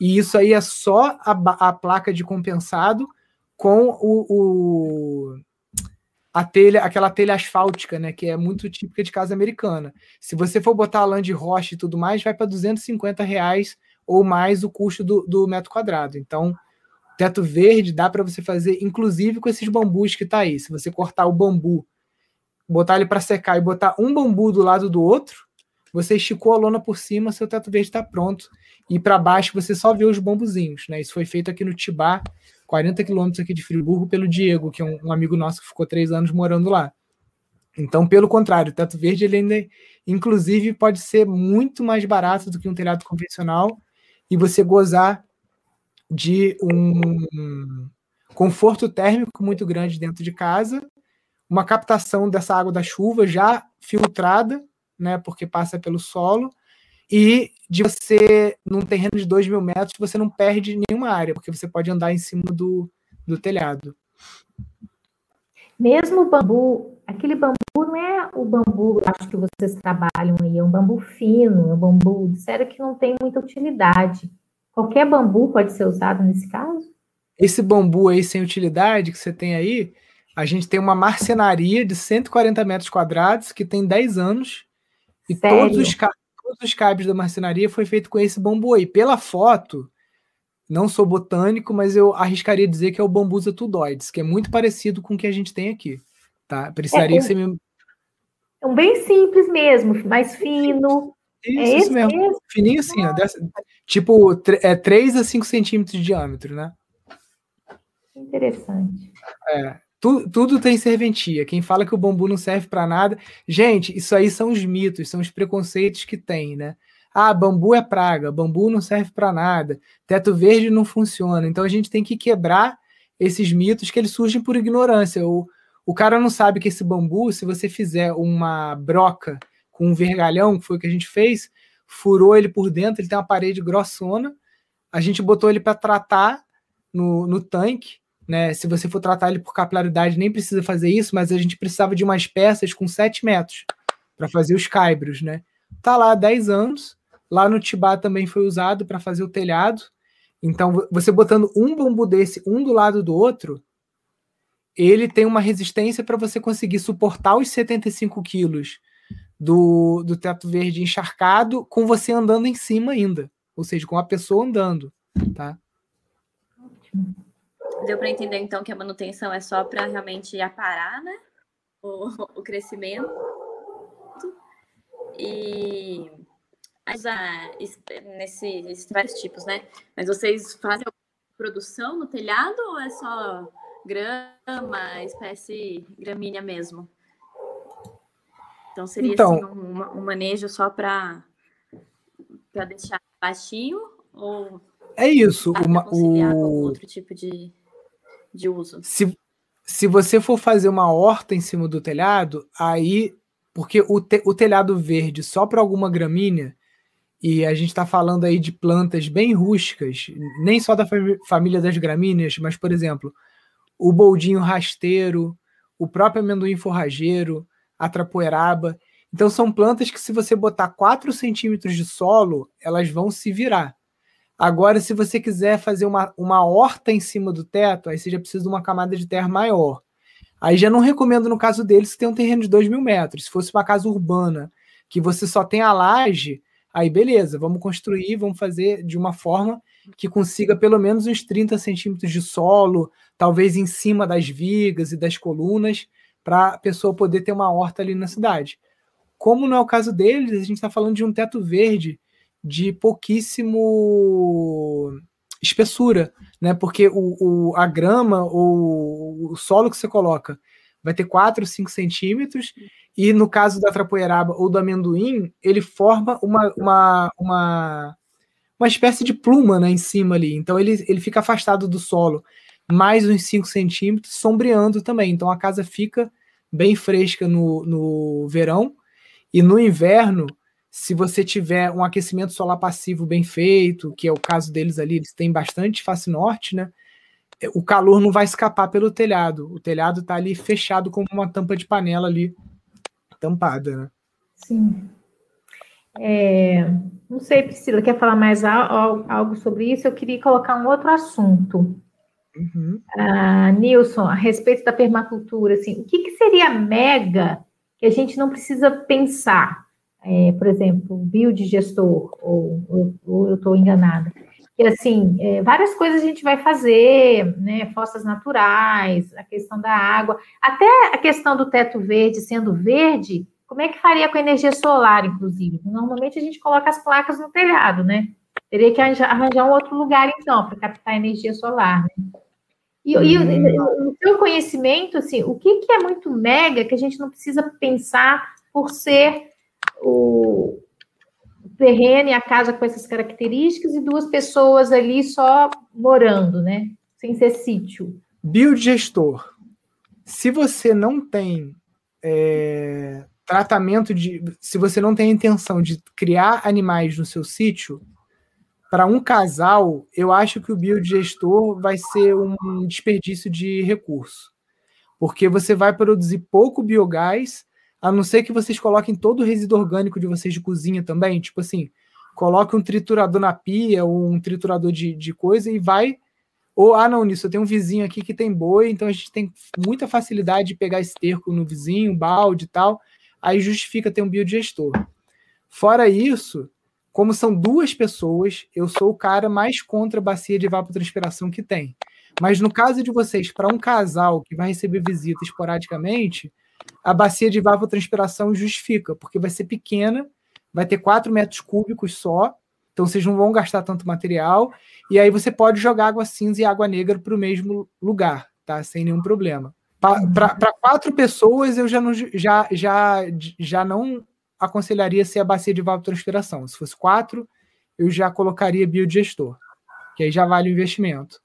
E isso aí é só a, a placa de compensado com o, o, a telha, aquela telha asfáltica, né, que é muito típica de casa americana. Se você for botar a lã de rocha e tudo mais, vai para 250 reais ou mais o custo do, do metro quadrado. Então, teto verde dá para você fazer, inclusive com esses bambus que tá aí. Se você cortar o bambu, botar ele para secar e botar um bambu do lado do outro, você esticou a lona por cima, seu teto verde está pronto. E para baixo você só vê os bambuzinhos, né? Isso foi feito aqui no Tibá, 40 quilômetros aqui de Friburgo, pelo Diego, que é um, um, amigo nosso que ficou três anos morando lá. Então, pelo contrário, o teto verde, ele ainda, inclusive, pode ser muito mais barato do que um telhado convencional e você gozar de um conforto térmico muito grande dentro de casa, uma captação dessa água da chuva já filtrada, né, porque passa pelo solo, e de você, num terreno de 2 mil metros, você não perde nenhuma área, porque você pode andar em cima do, do telhado. Mesmo o bambu, aquele bambu não é o bambu, acho que vocês trabalham aí, é um bambu fino, é um bambu, disseram que não tem muita utilidade. Qualquer bambu pode ser usado nesse caso? Esse bambu aí sem utilidade que você tem aí, a gente tem uma marcenaria de 140 metros quadrados que tem 10 anos e todos os, todos os cabos da marcenaria foi feito com esse bambu aí. Pela foto, não sou botânico, mas eu arriscaria dizer que é o bambusa tudoides, que é muito parecido com o que a gente tem aqui. Tá? Precisaria é, que você me. É um bem simples mesmo, mais fino. Isso, é isso mesmo. mesmo. Fininho assim, ó, dessa, tipo é 3 a 5 centímetros de diâmetro, né? Interessante. É, tu, tudo tem serventia. Quem fala que o bambu não serve para nada. Gente, isso aí são os mitos, são os preconceitos que tem, né? Ah, bambu é praga, bambu não serve para nada, teto verde não funciona. Então a gente tem que quebrar esses mitos que eles surgem por ignorância. O, o cara não sabe que esse bambu, se você fizer uma broca com um vergalhão, que foi o que a gente fez, furou ele por dentro, ele tem uma parede grossona, a gente botou ele para tratar no, no tanque, né? Se você for tratar ele por capilaridade, nem precisa fazer isso, mas a gente precisava de umas peças com 7 metros para fazer os caibros, né? Tá lá há 10 anos, lá no Tibá também foi usado para fazer o telhado. Então, você botando um bambu desse, um do lado do outro, ele tem uma resistência para você conseguir suportar os 75 quilos do, do teto verde encharcado com você andando em cima ainda. Ou seja, com a pessoa andando, tá? Deu para entender, então, que a manutenção é só para realmente aparar, né? O, o crescimento. E usar nesses vários tipos, né? Mas vocês fazem produção no telhado ou é só grama, espécie gramínea mesmo? Então seria então, assim, um, um manejo só para deixar baixinho ou é isso, uma, o outro tipo de, de uso. Se, se você for fazer uma horta em cima do telhado, aí porque o, te, o telhado verde só para alguma gramínea e a gente está falando aí de plantas bem rústicas, nem só da família das gramíneas, mas, por exemplo, o boldinho rasteiro, o próprio amendoim forrageiro, a trapoeraba. Então são plantas que se você botar 4 centímetros de solo, elas vão se virar. Agora, se você quiser fazer uma, uma horta em cima do teto, aí você já precisa de uma camada de terra maior. Aí já não recomendo no caso deles que tem um terreno de 2 mil metros. Se fosse uma casa urbana, que você só tem a laje, aí beleza, vamos construir, vamos fazer de uma forma que consiga pelo menos uns 30 centímetros de solo, talvez em cima das vigas e das colunas, para a pessoa poder ter uma horta ali na cidade. Como não é o caso deles, a gente está falando de um teto verde de pouquíssimo espessura, né? Porque o, o, a grama ou o solo que você coloca vai ter 4, 5 centímetros, e no caso da trapoeraba ou do amendoim, ele forma uma, uma, uma, uma espécie de pluma né, em cima ali. Então ele, ele fica afastado do solo mais uns 5 centímetros, sombreando também. Então a casa fica bem fresca no, no verão e no inverno, se você tiver um aquecimento solar passivo bem feito, que é o caso deles ali, eles têm bastante face norte, né? O calor não vai escapar pelo telhado. O telhado está ali fechado como uma tampa de panela ali tampada, né? Sim. É, não sei, Priscila, quer falar mais algo sobre isso? Eu queria colocar um outro assunto. Uhum. Ah, Nilson, a respeito da permacultura, assim, o que, que seria mega que a gente não precisa pensar? É, por exemplo, biodigestor, ou, ou, ou eu estou enganada. E assim, é, várias coisas a gente vai fazer, né? Fossas naturais, a questão da água, até a questão do teto verde sendo verde, como é que faria com energia solar, inclusive? Normalmente a gente coloca as placas no telhado, né? Teria que arranjar um outro lugar, então, para captar energia solar, né? E, e hum. o seu conhecimento, assim, o que, que é muito mega que a gente não precisa pensar por ser o terreno e a casa com essas características e duas pessoas ali só morando, né? Sem ser sítio. Biodigestor. Se você não tem é, tratamento de. Se você não tem a intenção de criar animais no seu sítio, para um casal, eu acho que o biodigestor vai ser um desperdício de recurso. Porque você vai produzir pouco biogás, a não ser que vocês coloquem todo o resíduo orgânico de vocês de cozinha também. Tipo assim, coloque um triturador na pia ou um triturador de, de coisa e vai. Ou, ah, não, nisso, eu tenho um vizinho aqui que tem boi, então a gente tem muita facilidade de pegar esterco no vizinho, balde e tal. Aí justifica ter um biodigestor. Fora isso, como são duas pessoas, eu sou o cara mais contra a bacia de evapotranspiração que tem. Mas no caso de vocês, para um casal que vai receber visita esporadicamente, a bacia de evapotranspiração justifica, porque vai ser pequena, vai ter 4 metros cúbicos só, então vocês não vão gastar tanto material, e aí você pode jogar água cinza e água negra para o mesmo lugar, tá? Sem nenhum problema. Para quatro pessoas, eu já não, já, já, já não aconselharia ser a bacia de evapotranspiração. Se fosse quatro, eu já colocaria biodigestor, que aí já vale o investimento.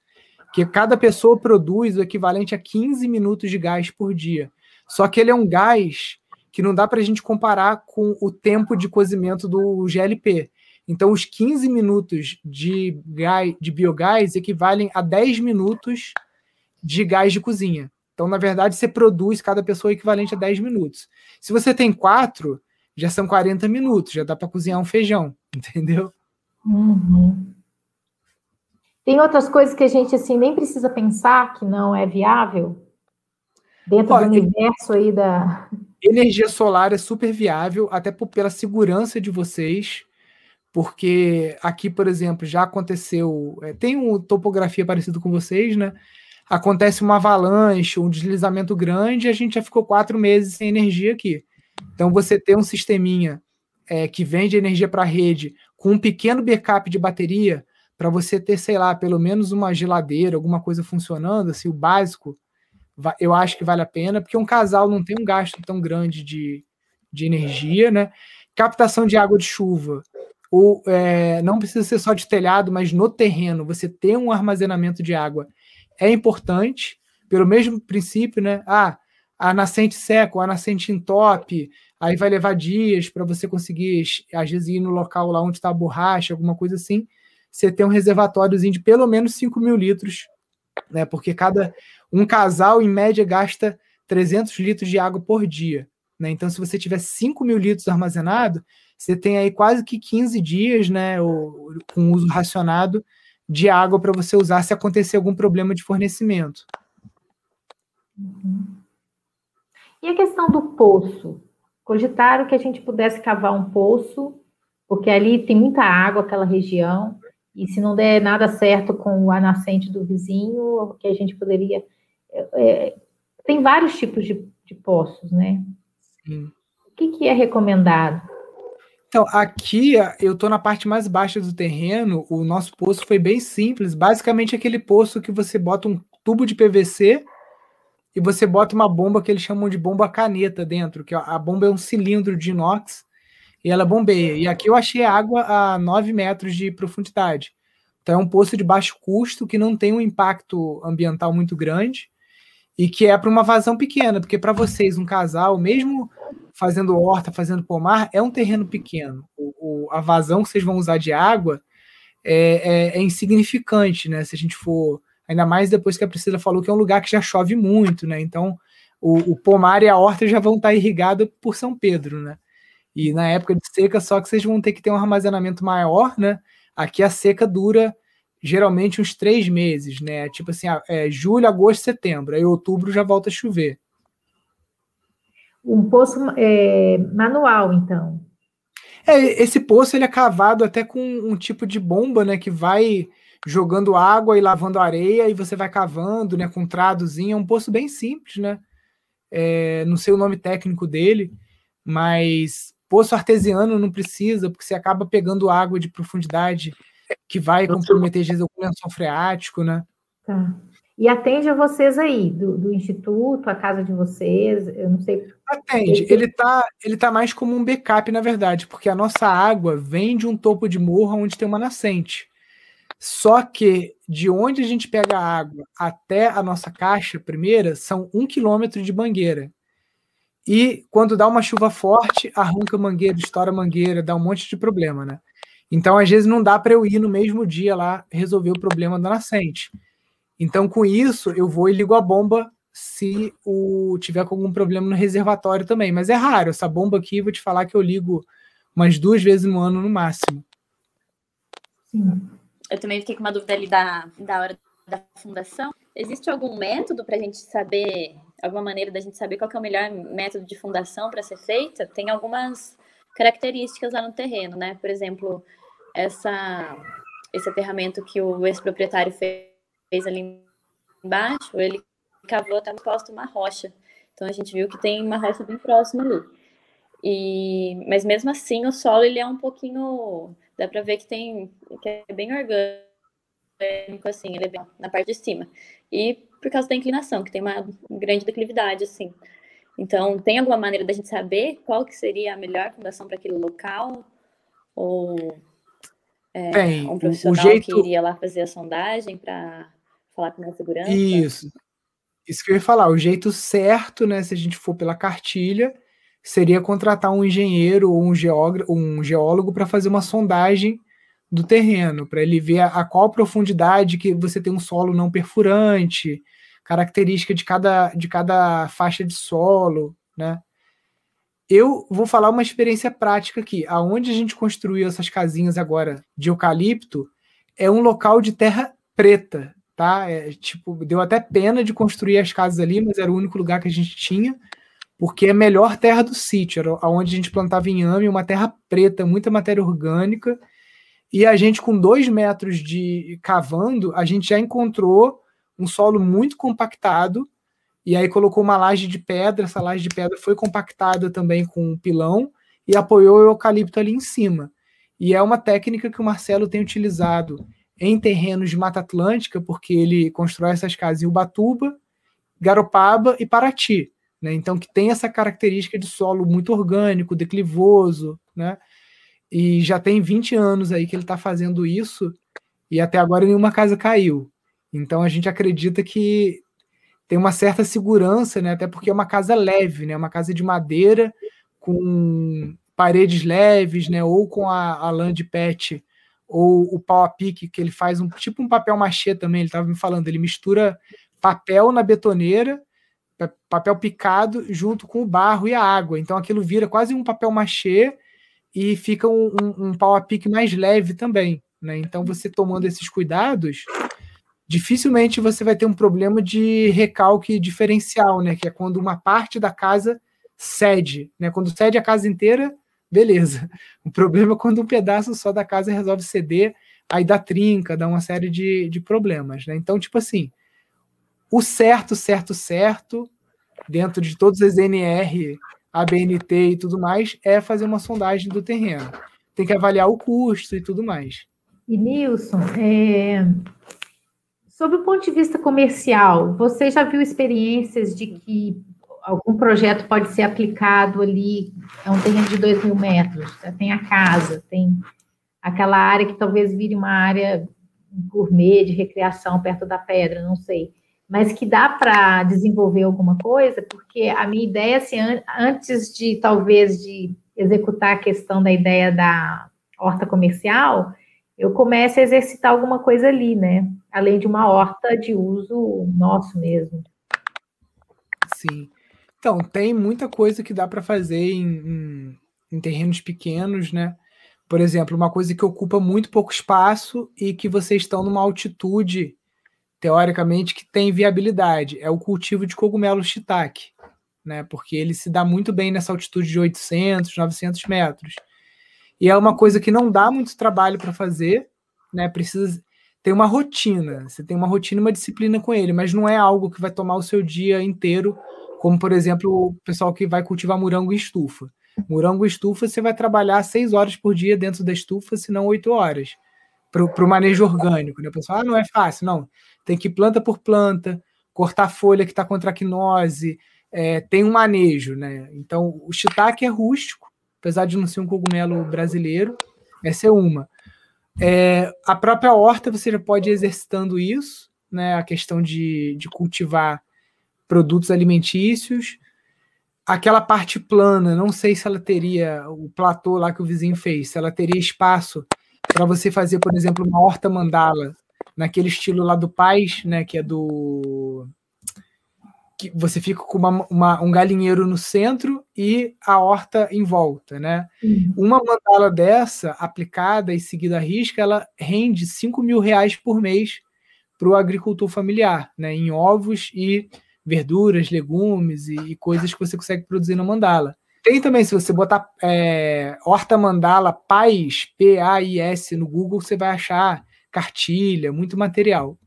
Que cada pessoa produz o equivalente a 15 minutos de gás por dia. Só que ele é um gás que não dá para a gente comparar com o tempo de cozimento do GLP. Então, os 15 minutos de, gás, de biogás equivalem a 10 minutos de gás de cozinha. Então, na verdade, você produz cada pessoa equivalente a 10 minutos. Se você tem quatro, já são 40 minutos, já dá para cozinhar um feijão, entendeu? Uhum. Tem outras coisas que a gente assim nem precisa pensar que não é viável dentro Olha, do universo aí da energia solar é super viável até por, pela segurança de vocês, porque aqui, por exemplo, já aconteceu, é, tem uma topografia parecida com vocês, né? Acontece uma avalanche, um deslizamento grande, e a gente já ficou quatro meses sem energia aqui. Então, você ter um sisteminha é, que vende energia para a rede com um pequeno backup de bateria, para você ter, sei lá, pelo menos uma geladeira, alguma coisa funcionando, assim, o básico, eu acho que vale a pena, porque um casal não tem um gasto tão grande de, de energia, né? Captação de água de chuva, ou é, não precisa ser só de telhado, mas no terreno, você ter um armazenamento de água é importante, pelo mesmo princípio, né? Ah, a nascente seca, ou a nascente entope, aí vai levar dias para você conseguir, às vezes, ir no local lá onde está a borracha, alguma coisa assim, você tem um reservatóriozinho de pelo menos 5 mil litros, né? Porque cada um casal, em média, gasta 300 litros de água por dia. Né? Então, se você tiver 5 mil litros armazenado, você tem aí quase que 15 dias, né, com uso racionado de água para você usar se acontecer algum problema de fornecimento. Uhum. E a questão do poço? Cogitaram que a gente pudesse cavar um poço, porque ali tem muita água, aquela região, e se não der nada certo com a nascente do vizinho, que a gente poderia. É, é, tem vários tipos de, de poços, né? Sim. O que, que é recomendado? Então, aqui eu estou na parte mais baixa do terreno. O nosso poço foi bem simples. Basicamente, aquele poço que você bota um tubo de PVC e você bota uma bomba que eles chamam de bomba caneta dentro, que a bomba é um cilindro de inox e ela bombeia. E aqui eu achei água a 9 metros de profundidade. Então é um poço de baixo custo que não tem um impacto ambiental muito grande e que é para uma vazão pequena, porque para vocês, um casal, mesmo fazendo horta, fazendo pomar, é um terreno pequeno. O, o a vazão que vocês vão usar de água é, é, é insignificante, né? Se a gente for Ainda mais depois que a Priscila falou que é um lugar que já chove muito, né? Então, o, o pomar e a horta já vão estar irrigados por São Pedro, né? E na época de seca, só que vocês vão ter que ter um armazenamento maior, né? Aqui a seca dura geralmente uns três meses, né? Tipo assim, é julho, agosto, setembro. Aí outubro já volta a chover. Um poço é, manual, então. É, esse poço ele é cavado até com um tipo de bomba, né? Que vai jogando água e lavando areia e você vai cavando, né? Com um tradozinho. É um poço bem simples, né? É, não sei o nome técnico dele, mas poço artesiano não precisa, porque você acaba pegando água de profundidade que vai comprometer, às vezes, o lençol freático, né? Tá. E atende a vocês aí, do, do, instituto, a casa de vocês, eu não sei. Atende. Ele está ele tá mais como um backup, na verdade, porque a nossa água vem de um topo de morro onde tem uma nascente. Só que de onde a gente pega a água até a nossa caixa primeira são um quilômetro de mangueira. E quando dá uma chuva forte, arranca mangueira, estoura mangueira, dá um monte de problema, né? Então, às vezes, não dá para eu ir no mesmo dia lá resolver o problema da nascente. Então, com isso, eu vou e ligo a bomba se o tiver algum problema no reservatório também. Mas é raro. Essa bomba aqui, vou te falar que eu ligo umas duas vezes no ano no máximo. Sim. Eu também fiquei com uma dúvida ali da, da hora da fundação. Existe algum método para a gente saber, alguma maneira da gente saber qual é o melhor método de fundação para ser feita? Tem algumas características lá no terreno, né? Por exemplo, essa, esse aterramento que o ex-proprietário fez ali embaixo, ele cavou até no posto uma rocha. Então a gente viu que tem uma rocha bem próxima ali. E, mas mesmo assim o solo ele é um pouquinho, dá para ver que tem que é bem orgânico assim, ele é bem na parte de cima. E por causa da inclinação, que tem uma grande declividade assim. Então, tem alguma maneira da gente saber qual que seria a melhor fundação para aquele local? Ou é, tem, um profissional jeito... que iria lá fazer a sondagem para falar com a segurança? Isso. Isso que eu ia falar. O jeito certo, né, se a gente for pela cartilha, seria contratar um engenheiro ou um, um geólogo para fazer uma sondagem do terreno, para ele ver a, a, qual profundidade que você tem um solo não perfurante, característica de cada, de cada faixa de solo, né? Eu vou falar uma experiência prática aqui. Aonde a gente construiu essas casinhas agora de eucalipto é um local de terra preta, tá? É, tipo, deu até pena de construir as casas ali, mas era o único lugar que a gente tinha, porque é a melhor terra do sítio, era onde a gente plantava inhame, uma terra preta, muita matéria orgânica, e a gente com dois metros de cavando, a gente já encontrou um solo muito compactado, e aí colocou uma laje de pedra, essa laje de pedra foi compactada também com um pilão e apoiou o eucalipto ali em cima. E é uma técnica que o Marcelo tem utilizado em terrenos de Mata Atlântica, porque ele constrói essas casas em Ubatuba, Garopaba e Paraty. Né? Então, que tem essa característica de solo muito orgânico, declivoso, né? E já tem 20 anos aí que ele está fazendo isso, e até agora nenhuma casa caiu. Então a gente acredita que tem uma certa segurança, né? Até porque é uma casa leve, né? Uma casa de madeira com paredes leves, né? Ou com a, a de pet ou o pau a pique que ele faz um tipo um papel machê também. Ele estava me falando, ele mistura papel na betoneira, papel picado junto com o barro e a água. Então aquilo vira quase um papel machê e fica um, um, um pau a pique mais leve também. Né? Então você tomando esses cuidados, dificilmente você vai ter um problema de recalque diferencial, né? Que é quando uma parte da casa cede, né? Quando cede a casa inteira, beleza. O problema é quando um pedaço só da casa resolve ceder, aí dá trinca, dá uma série de, de problemas, né? Então, tipo assim, o certo, certo, certo, dentro de todos as NR, ABNT e tudo mais, é fazer uma sondagem do terreno. Tem que avaliar o custo e tudo mais. E Nilson, é, Sob o ponto de vista comercial, você já viu experiências de que algum projeto pode ser aplicado ali, é um terreno de 2 mil metros, tem a casa, tem aquela área que talvez vire uma área gourmet de recreação perto da pedra, não sei, mas que dá para desenvolver alguma coisa, porque a minha ideia, assim, antes de talvez de executar a questão da ideia da horta comercial, eu comece a exercitar alguma coisa ali, né? Além de uma horta de uso nosso mesmo. Sim. Então, tem muita coisa que dá para fazer em, em, em terrenos pequenos, né? Por exemplo, uma coisa que ocupa muito pouco espaço e que vocês estão numa altitude, teoricamente, que tem viabilidade, é o cultivo de cogumelo shiitake, né? Porque ele se dá muito bem nessa altitude de 800, 900 metros. E é uma coisa que não dá muito trabalho para fazer, né? Precisa ter uma rotina. Você tem uma rotina, uma disciplina com ele, mas não é algo que vai tomar o seu dia inteiro, como por exemplo o pessoal que vai cultivar morango em estufa. Morango em estufa, você vai trabalhar seis horas por dia dentro da estufa, se não oito horas, para o manejo orgânico. Né? O pessoal, ah, não é fácil. Não, tem que ir planta por planta, cortar folha que está com traquinose, é, tem um manejo. Né? Então, o shiitake é rústico, apesar de não ser um cogumelo brasileiro, essa é uma. É, a própria horta você já pode ir exercitando isso, né? A questão de, de cultivar produtos alimentícios. Aquela parte plana, não sei se ela teria o platô lá que o vizinho fez, se ela teria espaço para você fazer, por exemplo, uma horta mandala naquele estilo lá do Paz, né? Que é do que você fica com uma, uma, um galinheiro no centro e a horta em volta, né? Uhum. Uma mandala dessa, aplicada e seguida à risca, ela rende 5 mil reais por mês para o agricultor familiar, né? Em ovos e verduras, legumes e, e, coisas que você consegue produzir na mandala. Tem também, se você botar é, horta mandala pais, P-A-I-S, no Google, você vai achar cartilha, muito material.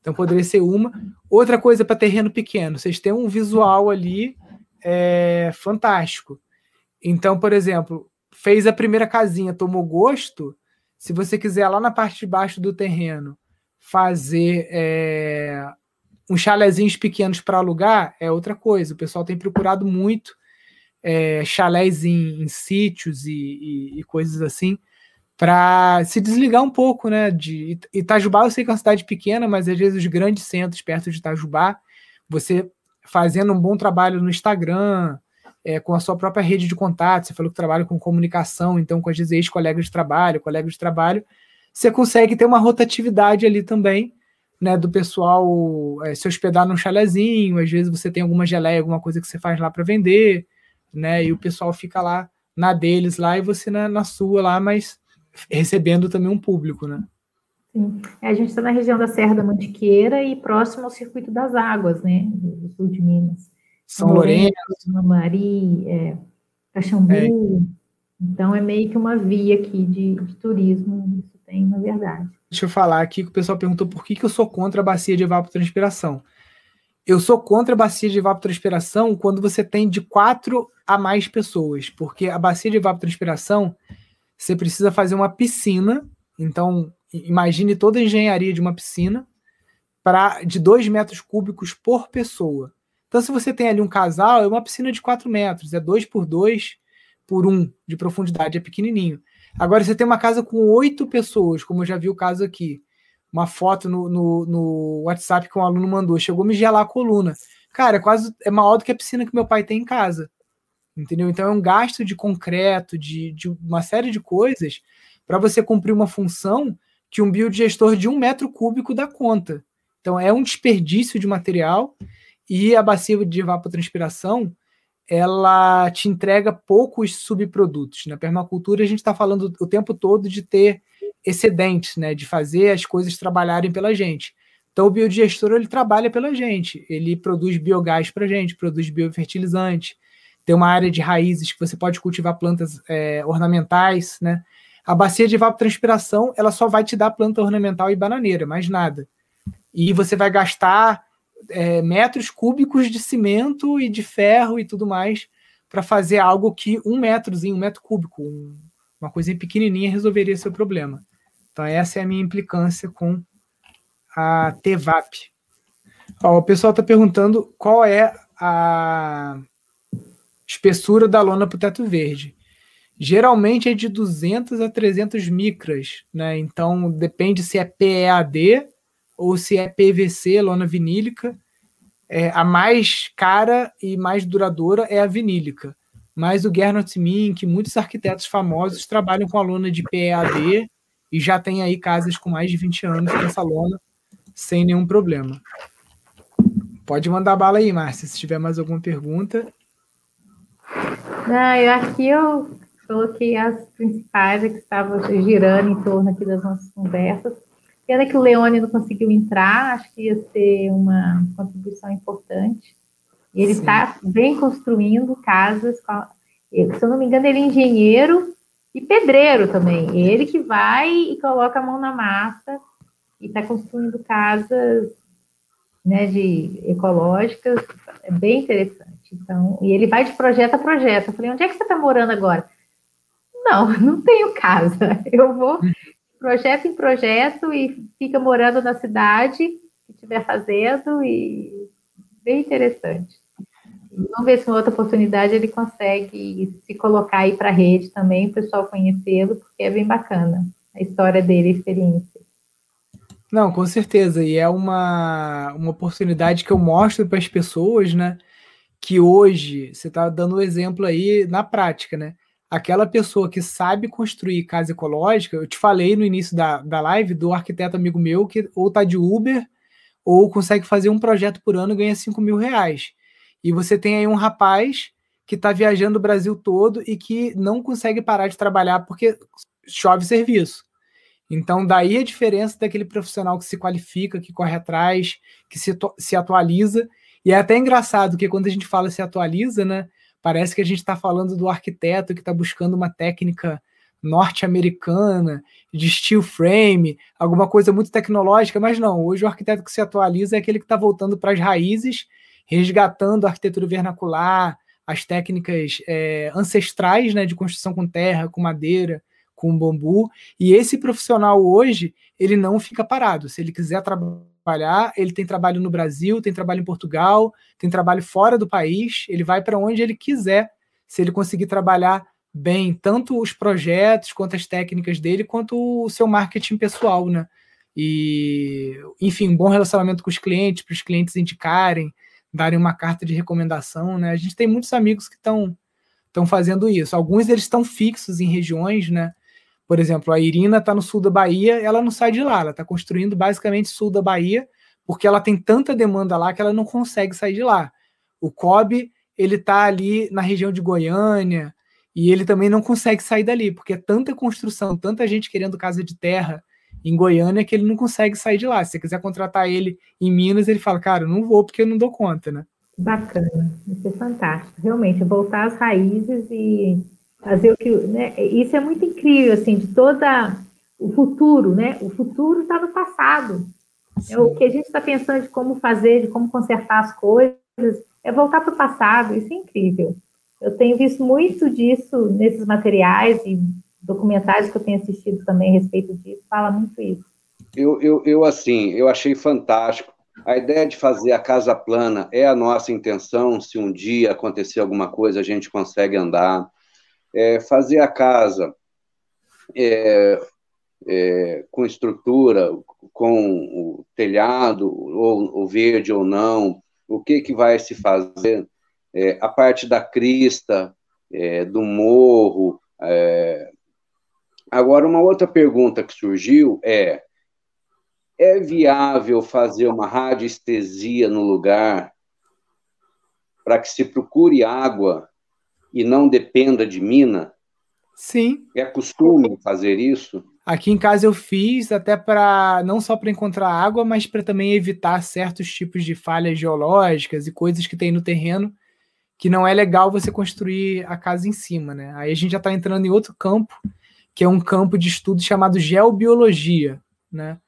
Então poderia ser uma. Outra coisa para terreno pequeno, vocês têm um visual ali é, fantástico. Então, por exemplo, fez a primeira casinha, tomou gosto. Se você quiser lá na parte de baixo do terreno fazer é, uns chalezinhos pequenos para alugar, é outra coisa. O pessoal tem procurado muito é, chalés em, em sítios e, e, e coisas assim para se desligar um pouco, né? De Itajubá, eu sei que é uma cidade pequena, mas às vezes os grandes centros perto de Itajubá, você fazendo um bom trabalho no Instagram, é, com a sua própria rede de contatos, você falou que trabalha com comunicação, então com as ex-colegas de trabalho, colegas de trabalho, você consegue ter uma rotatividade ali também, né, do pessoal é, se hospedar num chalezinho, às vezes você tem alguma geleia, alguma coisa que você faz lá para vender, né, e o pessoal fica lá na deles lá e você na, na sua lá, mas recebendo também um público, né? Sim. É, a gente está na região da Serra da Mantiqueira e próximo ao Circuito das Águas, né? Do sul de Minas. São Lourenço. Mamari, é, Caxambu. É. Então, é meio que uma via aqui de, de, turismo, isso tem, na verdade. Deixa eu falar aqui que o pessoal perguntou por que, que eu sou contra a bacia de evapotranspiração. Eu sou contra a bacia de evapotranspiração quando você tem de quatro a mais pessoas, porque a bacia de evapotranspiração você precisa fazer uma piscina. Então, imagine toda a engenharia de uma piscina para de 2 metros cúbicos por pessoa. Então, se você tem ali um casal, é uma piscina de 4 metros, é 2 por 2 por 1 um de profundidade, é pequenininho. Agora, você tem uma casa com oito pessoas, como eu já vi o caso aqui. Uma foto no, no, no WhatsApp que um aluno mandou, chegou a me gelar a coluna. Cara, é quase é maior do que a piscina que meu pai tem em casa entendeu? Então é um gasto de concreto, de, de uma série de coisas para você cumprir uma função que um biodigestor de um metro cúbico dá conta. Então é um desperdício de material e a bacia de evapotranspiração ela te entrega poucos subprodutos. Na permacultura a gente está falando o tempo todo de ter excedentes, né, de fazer as coisas trabalharem pela gente. Então o biodigestor ele trabalha pela gente, ele produz biogás para gente, produz biofertilizante, tem uma área de raízes que você pode cultivar plantas é, ornamentais, né? A bacia de evapotranspiração, ela só vai te dar planta ornamental e bananeira, mais nada. E você vai gastar é, metros cúbicos de cimento e de ferro e tudo mais para fazer algo que um metrozinho, um metro cúbico, um, uma coisinha pequenininha resolveria seu problema. Então essa é a minha implicância com a TVAP. Ó, o pessoal está perguntando qual é a espessura da lona para o teto verde. Geralmente é de 200 a 300 micras, né? Então depende se é PEAD ou se é PVC, lona vinílica. É, a mais cara e mais duradoura é a vinílica. Mas o Gernot Mink, muitos arquitetos famosos trabalham com a lona de PEAD e já tem aí casas com mais de 20 anos com essa lona sem nenhum problema. Pode mandar bala aí, Márcia, se tiver mais alguma pergunta. Não, eu aqui eu coloquei as principais que estavam girando em torno aqui das nossas conversas. Pena que o Leone não conseguiu entrar, acho que ia ser uma contribuição importante. Ele está bem construindo casas. Se eu não me engano, ele é engenheiro e pedreiro também. Ele que vai e coloca a mão na massa e está construindo casas né, de ecológicas. É bem interessante. Então, e ele vai de projeto a projeto. Eu falei, onde é que você está morando agora? Não, não tenho casa. Eu vou projeto em projeto e fica morando na cidade que estiver fazendo e bem interessante. Vamos ver se uma outra oportunidade ele consegue se colocar aí para a rede também, o pessoal conhecê-lo, porque é bem bacana a história dele, a experiência. Não, com certeza. E é uma, uma oportunidade que eu mostro para as pessoas, né? Que hoje, você está dando um exemplo aí na prática, né? Aquela pessoa que sabe construir casa ecológica, eu te falei no início da, da live do arquiteto amigo meu que ou tá de Uber ou consegue fazer um projeto por ano e ganha 5 mil reais. E você tem aí um rapaz que está viajando o Brasil todo e que não consegue parar de trabalhar porque chove serviço. Então, daí a diferença daquele profissional que se qualifica, que corre atrás, que se, se atualiza. E é até engraçado que quando a gente fala se atualiza, né? Parece que a gente está falando do arquiteto que está buscando uma técnica norte-americana, de steel frame, alguma coisa muito tecnológica, mas não, hoje o arquiteto que se atualiza é aquele que está voltando para as raízes resgatando a arquitetura vernacular, as técnicas é, ancestrais né, de construção com terra, com madeira, com bambu. E esse profissional hoje, ele não fica parado. Se ele quiser trabalhar, ele tem trabalho no Brasil, tem trabalho em Portugal, tem trabalho fora do país, ele vai para onde ele quiser, se ele conseguir trabalhar bem tanto os projetos, quanto as técnicas dele, quanto o seu marketing pessoal, né? E, enfim, um bom relacionamento com os clientes, para os clientes indicarem, darem uma carta de recomendação, né? A gente tem muitos amigos que estão estão fazendo isso. Alguns deles estão fixos em regiões, né? Por exemplo, a Irina está no sul da Bahia, ela não sai de lá, ela está construindo basicamente sul da Bahia, porque ela tem tanta demanda lá que ela não consegue sair de lá. O Kobe, ele está ali na região de Goiânia, e ele também não consegue sair dali, porque é tanta construção, tanta gente querendo casa de terra, em Goiânia que ele não consegue sair de lá. Se você quiser contratar ele em Minas, ele fala, cara, não vou porque eu não dou conta, né? Bacana, isso é fantástico. Realmente, voltar às raízes e fazer o que. Né? Isso é muito incrível, assim, de toda o futuro, né? O futuro está no passado. É o que a gente está pensando de como fazer, de como consertar as coisas, é voltar para o passado. Isso é incrível. Eu tenho visto muito disso nesses materiais e documentários que eu tenho assistido também a respeito disso, fala muito isso. Eu, eu, eu assim, eu achei fantástico. A ideia de fazer a casa plana é a nossa intenção. Se um dia acontecer alguma coisa, a gente consegue andar. É, fazer a casa é, é, com estrutura, com o telhado, ou, verde ou não, o que, que vai se fazer, é, a parte da crista, é, do morro, é, Agora, uma outra pergunta que surgiu é: é viável fazer uma radiestesia no lugar para que se procure água e não dependa de mina? Sim. É costume fazer isso? Aqui em casa eu fiz até para não só para encontrar água, mas para também evitar certos tipos de falhas geológicas e coisas que tem no terreno que não é legal você construir a casa em cima, né? Aí a gente já está entrando em outro campo que é um campo de estudo chamado geobiologia, né?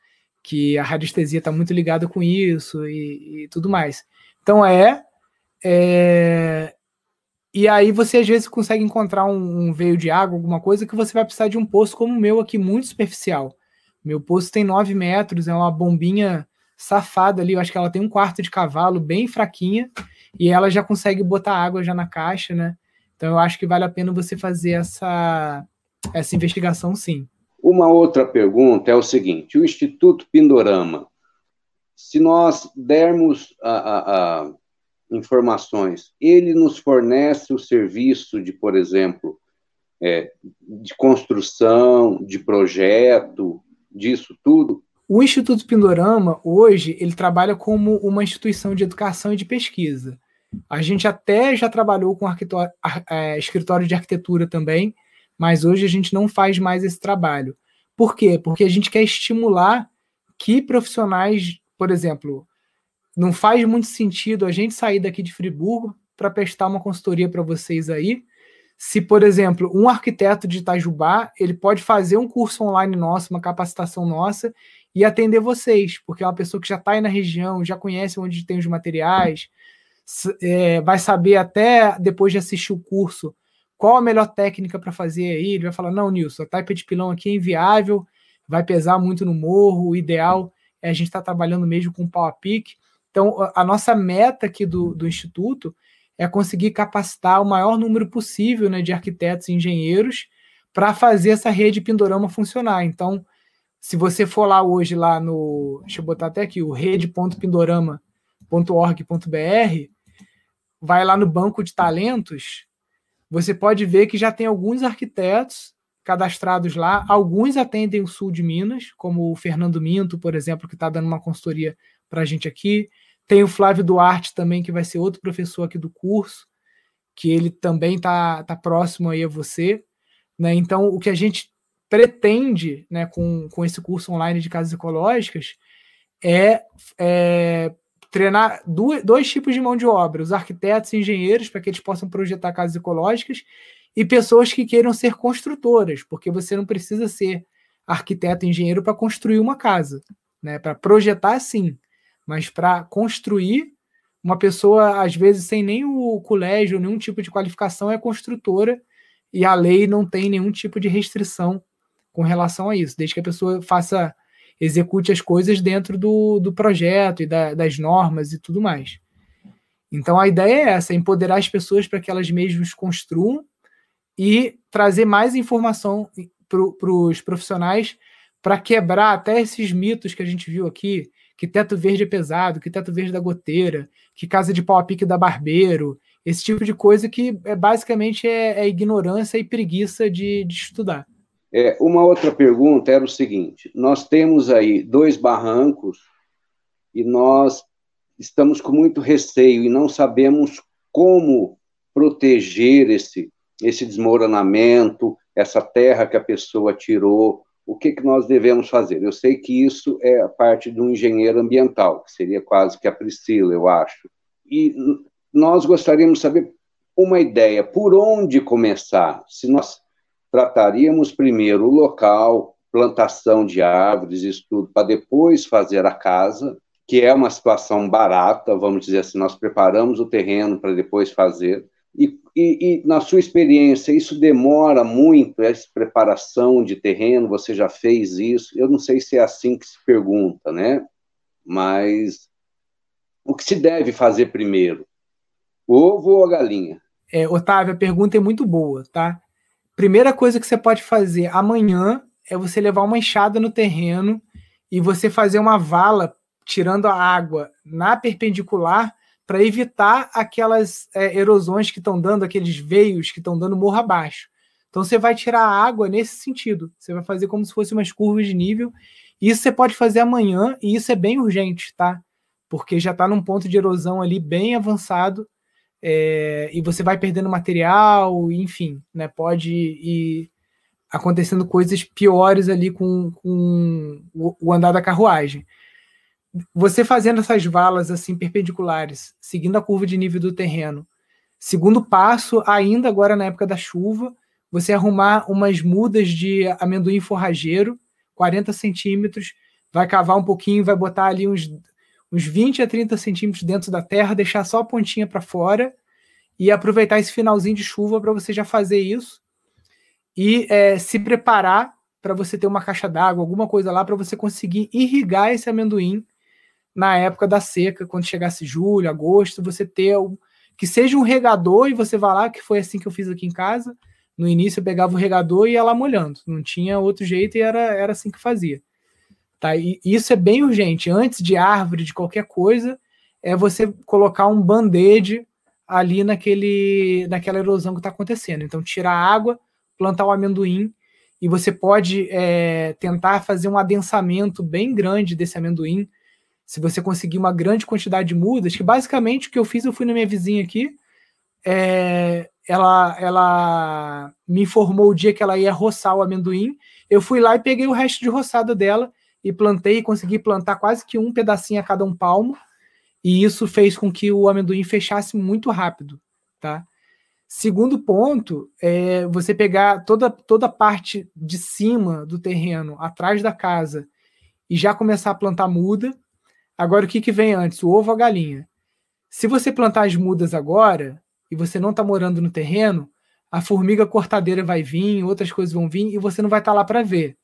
Que a radiestesia está muito ligada com isso e, e, tudo mais. Então é, é, e aí você às vezes consegue encontrar um, um, veio de água, alguma coisa que você vai precisar de um poço como o meu aqui, muito superficial. Meu poço tem 9 metros, é uma bombinha safada ali, eu acho que ela tem um quarto de cavalo, bem fraquinha, e ela já consegue botar água já na caixa, né? Então eu acho que vale a pena você fazer essa essa investigação, sim. Uma outra pergunta é o seguinte: o Instituto Pindorama, se nós dermos a, a, a informações, ele nos fornece o serviço de, por exemplo, é, de construção, de projeto, disso tudo? O Instituto Pindorama, hoje, ele trabalha como uma instituição de educação e de pesquisa. A gente até já trabalhou com é, escritório de arquitetura também, mas hoje a gente não faz mais esse trabalho. Por quê? Porque a gente quer estimular que profissionais, por exemplo, não faz muito sentido a gente sair daqui de Friburgo para prestar uma consultoria para vocês aí. Se, por exemplo, um arquiteto de Itajubá, ele pode fazer um curso online nosso, uma capacitação nossa, e atender vocês, porque é uma pessoa que já está aí na região, já conhece onde tem os materiais, é, vai saber até depois de assistir o curso qual a melhor técnica para fazer aí. Ele vai falar: não, Nilson, a taipa de pilão aqui é inviável, vai pesar muito no morro, o ideal é a gente estar tá trabalhando mesmo com pau a pique. Então, a nossa meta aqui do, do Instituto é conseguir capacitar o maior número possível né, de arquitetos e engenheiros para fazer essa rede Pindorama funcionar. Então, se você for lá hoje, lá no. Deixa eu botar até aqui, o rede.pindorama.org.br, vai lá no banco de talentos, você pode ver que já tem alguns arquitetos cadastrados lá, alguns atendem o sul de Minas, como o Fernando Minto, por exemplo, que está dando uma consultoria para a gente aqui. Tem o Flávio Duarte também, que vai ser outro professor aqui do curso, que ele também está tá próximo aí a você. Né? Então, o que a gente pretende, né, com, com esse curso online de casas ecológicas, é, é treinar dois, dois tipos de mão de obra: os arquitetos e engenheiros, para que eles possam projetar casas ecológicas, e pessoas que queiram ser construtoras, porque você não precisa ser arquiteto e engenheiro para construir uma casa. Né? Para projetar, sim, mas para construir, uma pessoa, às vezes, sem nem o colégio, nenhum tipo de qualificação, é construtora e a lei não tem nenhum tipo de restrição com relação a isso, desde que a pessoa faça, execute as coisas dentro do, do projeto e da, das normas e tudo mais. Então a ideia é essa, empoderar as pessoas para que elas mesmas construam e trazer mais informação para os profissionais para quebrar até esses mitos que a gente viu aqui, que teto verde é pesado, que teto verde da goteira, que casa de pau a pique da barbeiro, esse tipo de coisa que é, basicamente é, é ignorância e preguiça de, de estudar. É, uma outra pergunta era o seguinte: nós temos aí dois barrancos e nós estamos com muito receio e não sabemos como proteger esse, esse desmoronamento, essa terra que a pessoa tirou, o que, que nós devemos fazer? Eu sei que isso é parte de um engenheiro ambiental, que seria quase que a Priscila, eu acho. E nós gostaríamos de saber uma ideia, por onde começar? Se nós trataríamos primeiro o local, plantação de árvores, isso tudo, para depois fazer a casa, que é uma situação barata, vamos dizer assim, nós preparamos o terreno para depois fazer. E, e, e, na sua experiência, isso demora muito, essa preparação de terreno? Você já fez isso? Eu não sei se é assim que se pergunta, né? Mas o que se deve fazer primeiro? O ovo ou a galinha? É, Otávio, a pergunta é muito boa, tá? Primeira coisa que você pode fazer amanhã é você levar uma enxada no terreno e você fazer uma vala tirando a água na perpendicular para evitar aquelas é, erosões que estão dando, aqueles veios que estão dando morro abaixo. Então você vai tirar a água nesse sentido. Você vai fazer como se fosse umas curvas de nível. Isso você pode fazer amanhã e isso é bem urgente, tá? Porque já está num ponto de erosão ali bem avançado é, e você vai perdendo material, enfim, né? Pode ir acontecendo coisas piores ali com, com o andar da carruagem você fazendo essas valas assim perpendiculares, seguindo a curva de nível do terreno. Segundo passo, ainda agora na época da chuva, você arrumar umas mudas de amendoim forrageiro, 40 centímetros, vai cavar um pouquinho, vai botar ali uns, uns 20 a 30 centímetros dentro da terra, deixar só a pontinha para fora e aproveitar esse finalzinho de chuva para você já fazer isso e é, se preparar para você ter uma caixa d'água, alguma coisa lá para você conseguir irrigar esse amendoim na época da seca, quando chegasse julho, agosto, você ter um, que seja um regador e você vai lá, que foi assim que eu fiz aqui em casa. No início eu pegava o regador e ia lá molhando, não tinha outro jeito e era, era assim que fazia. Tá? E isso é bem urgente. Antes de árvore, de qualquer coisa, é você colocar um band-aid ali naquele, naquela erosão que está acontecendo. Então, tirar a água, plantar o amendoim, e você pode é, tentar fazer um adensamento bem grande desse amendoim, se você conseguir uma grande quantidade de mudas, que basicamente o que eu fiz, eu fui na minha vizinha aqui, é, ela, ela me informou o dia que ela ia roçar o amendoim, eu fui lá e peguei o resto de roçada dela e plantei e consegui plantar quase que um pedacinho a cada um palmo, e isso fez com que o amendoim fechasse muito rápido, tá? Segundo ponto é você pegar toda, toda a parte de cima do terreno, atrás da casa, e já começar a plantar muda. Agora, o que, que vem antes, o ovo ou a galinha? Se você plantar as mudas agora, e você não está morando no terreno, a formiga cortadeira vai vir, outras coisas vão vir, e você não vai estar tá lá para ver.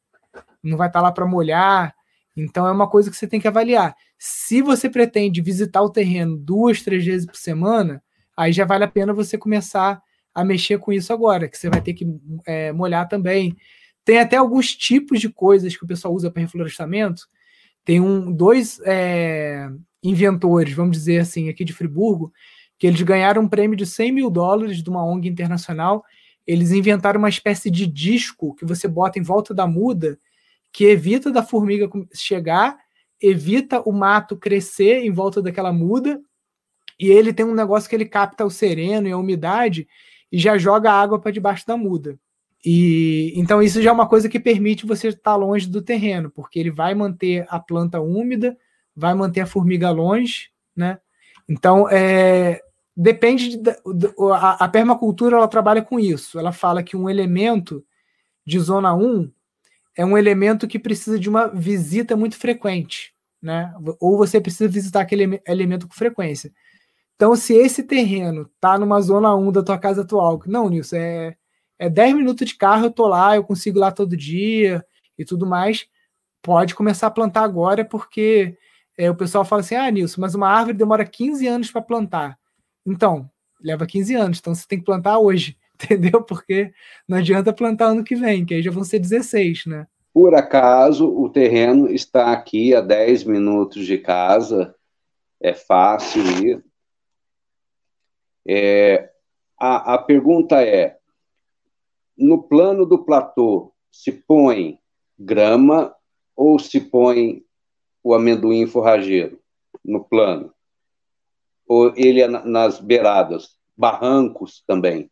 Não vai estar tá lá para molhar. Então, é uma coisa que você tem que avaliar. Se você pretende visitar o terreno duas, três vezes por semana, aí já vale a pena você começar a mexer com isso agora, que você vai ter que é, molhar também. Tem até alguns tipos de coisas que o pessoal usa para reflorestamento. Tem um, dois é, inventores, vamos dizer assim, aqui de Friburgo, que eles ganharam um prêmio de 100 mil dólares de uma ONG internacional. Eles inventaram uma espécie de disco que você bota em volta da muda, que evita da formiga chegar, evita o mato crescer em volta daquela muda e ele tem um negócio que ele capta o sereno e a umidade e já joga água para debaixo da muda. E então isso já é uma coisa que permite você estar longe do terreno, porque ele vai manter a planta úmida, vai manter a formiga longe, né? Então, é, depende de, a, a, permacultura ela trabalha com isso. Ela fala que um elemento de zona 1 é um elemento que precisa de uma visita muito frequente, né? Ou você precisa visitar aquele elemento com frequência. Então, se esse terreno tá numa zona 1 da tua casa atual, não, Nilson, é, é 10 minutos de carro, eu tô lá, eu consigo ir lá todo dia e tudo mais, pode começar a plantar agora, porque é, o pessoal fala assim: ah, Nilson, mas uma árvore demora 15 anos para plantar. Então, leva 15 anos, então você tem que plantar hoje, entendeu? Porque não adianta plantar ano que vem, que aí já vão ser 16, né? Por acaso, o terreno está aqui a 10 minutos de casa, é fácil ir. É, a, a pergunta é: no plano do platô, se põe grama ou se põe o amendoim forrageiro no plano? Ou ele é nas beiradas, barrancos também?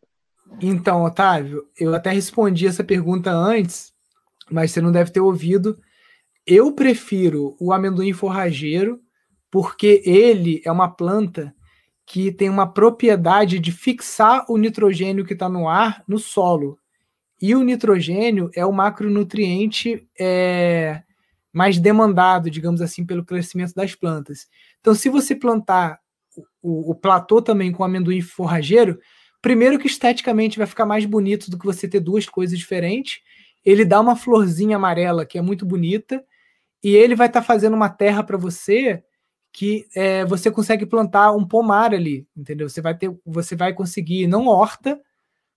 Então, Otávio, eu até respondi essa pergunta antes, mas você não deve ter ouvido. Eu prefiro o amendoim forrageiro porque ele é uma planta que tem uma propriedade de fixar o nitrogênio que está no ar no solo. E o nitrogênio é o macronutriente é, mais demandado, digamos assim, pelo crescimento das plantas. Então, se você plantar o, o platô também com amendoim forrageiro, primeiro que esteticamente vai ficar mais bonito do que você ter duas coisas diferentes. Ele dá uma florzinha amarela que é muito bonita, e ele vai estar tá fazendo uma terra para você que é, você consegue plantar um pomar ali, entendeu? Você vai ter, você vai conseguir não horta,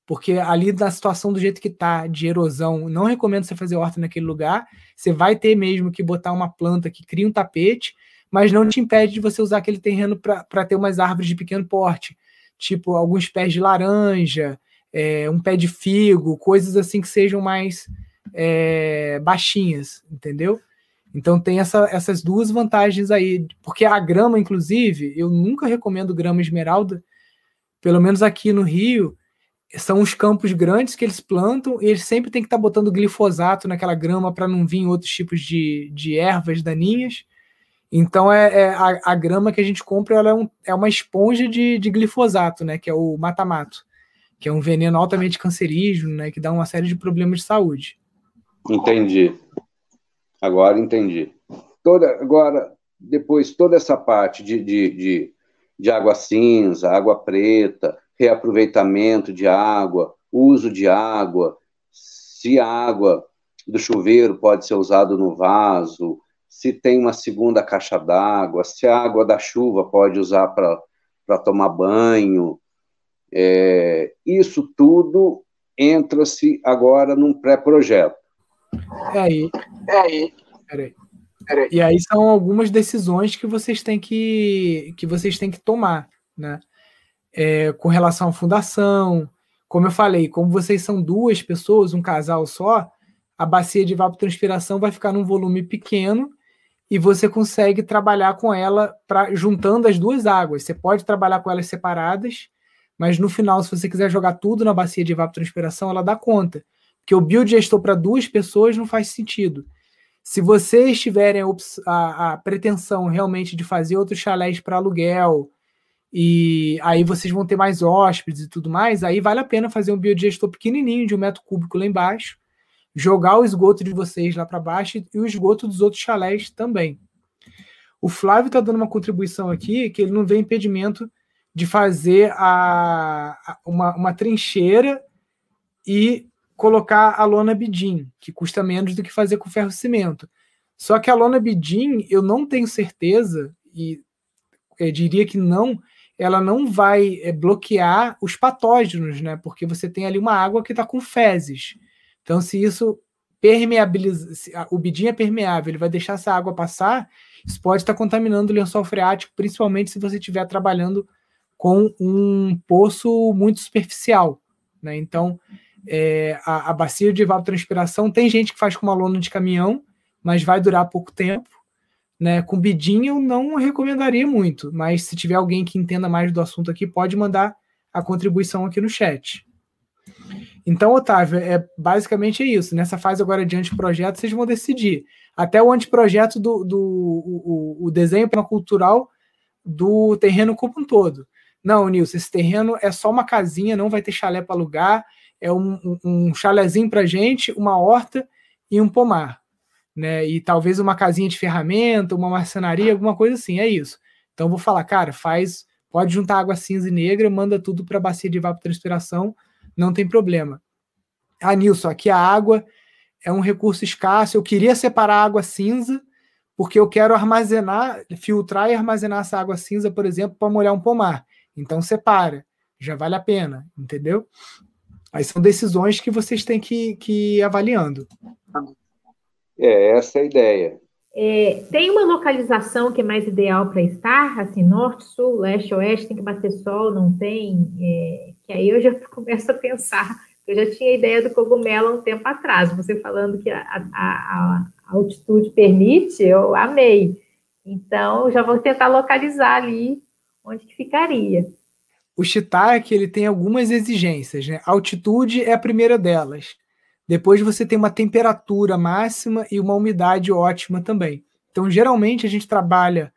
porque ali na situação do jeito que tá de erosão, não recomendo você fazer horta naquele lugar. Você vai ter mesmo que botar uma planta que cria um tapete, mas não te impede de você usar aquele terreno para ter umas árvores de pequeno porte, tipo alguns pés de laranja, é, um pé de figo, coisas assim que sejam mais é, baixinhas, entendeu? Então tem essa, essas duas vantagens aí, porque a grama, inclusive, eu nunca recomendo grama esmeralda, pelo menos aqui no Rio, são os campos grandes que eles plantam e eles sempre têm que estar tá botando glifosato naquela grama para não vir outros tipos de, de ervas daninhas. Então é, é a, a, grama que a gente compra ela é, um, é uma esponja de, de glifosato, né? Que é o matamato, que é um veneno altamente cancerígeno, né? Que dá uma série de problemas de saúde. Entendi. Agora entendi. Toda, agora, depois, toda essa parte de, de, de, de água cinza, água preta, reaproveitamento de água, uso de água, se a água do chuveiro pode ser usada no vaso, se tem uma segunda caixa d'água, se a água da chuva pode usar para tomar banho. É, isso tudo entra-se agora num pré-projeto. É aí. É aí. Peraí. Peraí. E aí são algumas decisões que vocês têm que, que vocês têm que tomar, né? É, com relação à fundação, como eu falei, como vocês são duas pessoas, um casal só, a bacia de evapotranspiração vai ficar num volume pequeno e você consegue trabalhar com ela pra, juntando as duas águas. Você pode trabalhar com elas separadas, mas no final, se você quiser jogar tudo na bacia de evapotranspiração, ela dá conta. Porque o biodigestor para duas pessoas não faz sentido. Se vocês tiverem a, a, a pretensão realmente de fazer outros chalés para aluguel, e aí vocês vão ter mais hóspedes e tudo mais, aí vale a pena fazer um biodigestor pequenininho de um metro cúbico lá embaixo, jogar o esgoto de vocês lá para baixo e o esgoto dos outros chalés também. O Flávio está dando uma contribuição aqui que ele não vê impedimento de fazer a, a uma, uma, trincheira e colocar a lona bidim, que custa menos do que fazer com ferro cimento. Só que a lona bidim, eu não tenho certeza, e eu diria que não, ela não vai é, bloquear os patógenos, né? Porque você tem ali uma água que está com fezes. Então, se isso permeabiliza, se o bidim é permeável, ele vai deixar essa água passar, isso pode estar tá contaminando o lençol freático, principalmente se você estiver trabalhando com um poço muito superficial, né? Então, é, a, a bacia de evapotranspiração tem gente que faz com uma lona de caminhão, mas vai durar pouco tempo. Né, com bidim eu não recomendaria muito, mas se tiver alguém que entenda mais do assunto aqui, pode mandar a contribuição aqui no chat. Então, Otávio, é basicamente é isso. Nessa fase agora de anteprojeto, vocês vão decidir. Até o anteprojeto do, do o, o desenho cultural do terreno como um todo. Não, Nilson, esse terreno é só uma casinha, não vai ter chalé para alugar, é um, um, um chalézinho para gente, uma horta e um pomar né? E talvez uma casinha de ferramenta, uma marcenaria, alguma coisa assim, é isso. Então vou falar, cara, faz, pode juntar água cinza e negra, manda tudo para a bacia de evapotranspiração, não tem problema. Ah, Nilson, aqui a água é um recurso escasso, eu queria separar a água cinza, porque eu quero armazenar, filtrar e armazenar essa água cinza, por exemplo, para molhar um pomar. Então separa, já vale a pena, entendeu? Aí são decisões que vocês têm que, que ir avaliando. É, essa é a ideia. É, tem uma localização que é mais ideal para estar, assim, norte, sul, leste, oeste, tem que bater sol, não tem? É, que aí eu já começo a pensar, eu já tinha a ideia do cogumelo há um tempo atrás, você falando que a, a, a, a altitude permite, eu amei. Então, já vou tentar localizar ali onde que ficaria. O shiitake, ele tem algumas exigências, né? A altitude é a primeira delas. Depois você tem uma temperatura máxima e uma umidade ótima também. Então, geralmente, a gente trabalha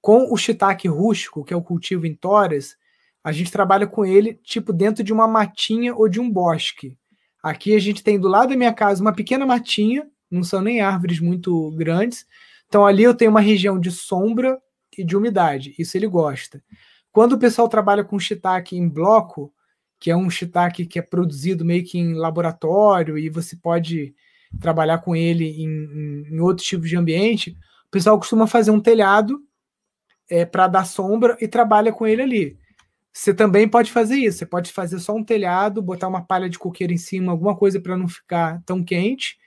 com o shiitake rústico, que é o cultivo em toras, a gente trabalha com ele tipo dentro de uma matinha ou de um bosque. Aqui a gente tem do lado da minha casa uma pequena matinha, não são nem árvores muito grandes. Então ali eu tenho uma região de sombra e de umidade. Isso ele gosta. Quando o pessoal trabalha com shiitake em bloco, que é um shiitake que é produzido meio que em laboratório e você pode trabalhar com ele em, em, em outros tipos de ambiente, o pessoal costuma fazer um telhado é, para dar sombra e trabalha com ele ali. Você também pode fazer isso. Você pode fazer só um telhado, botar uma palha de coqueiro em cima, alguma coisa para não ficar tão quente,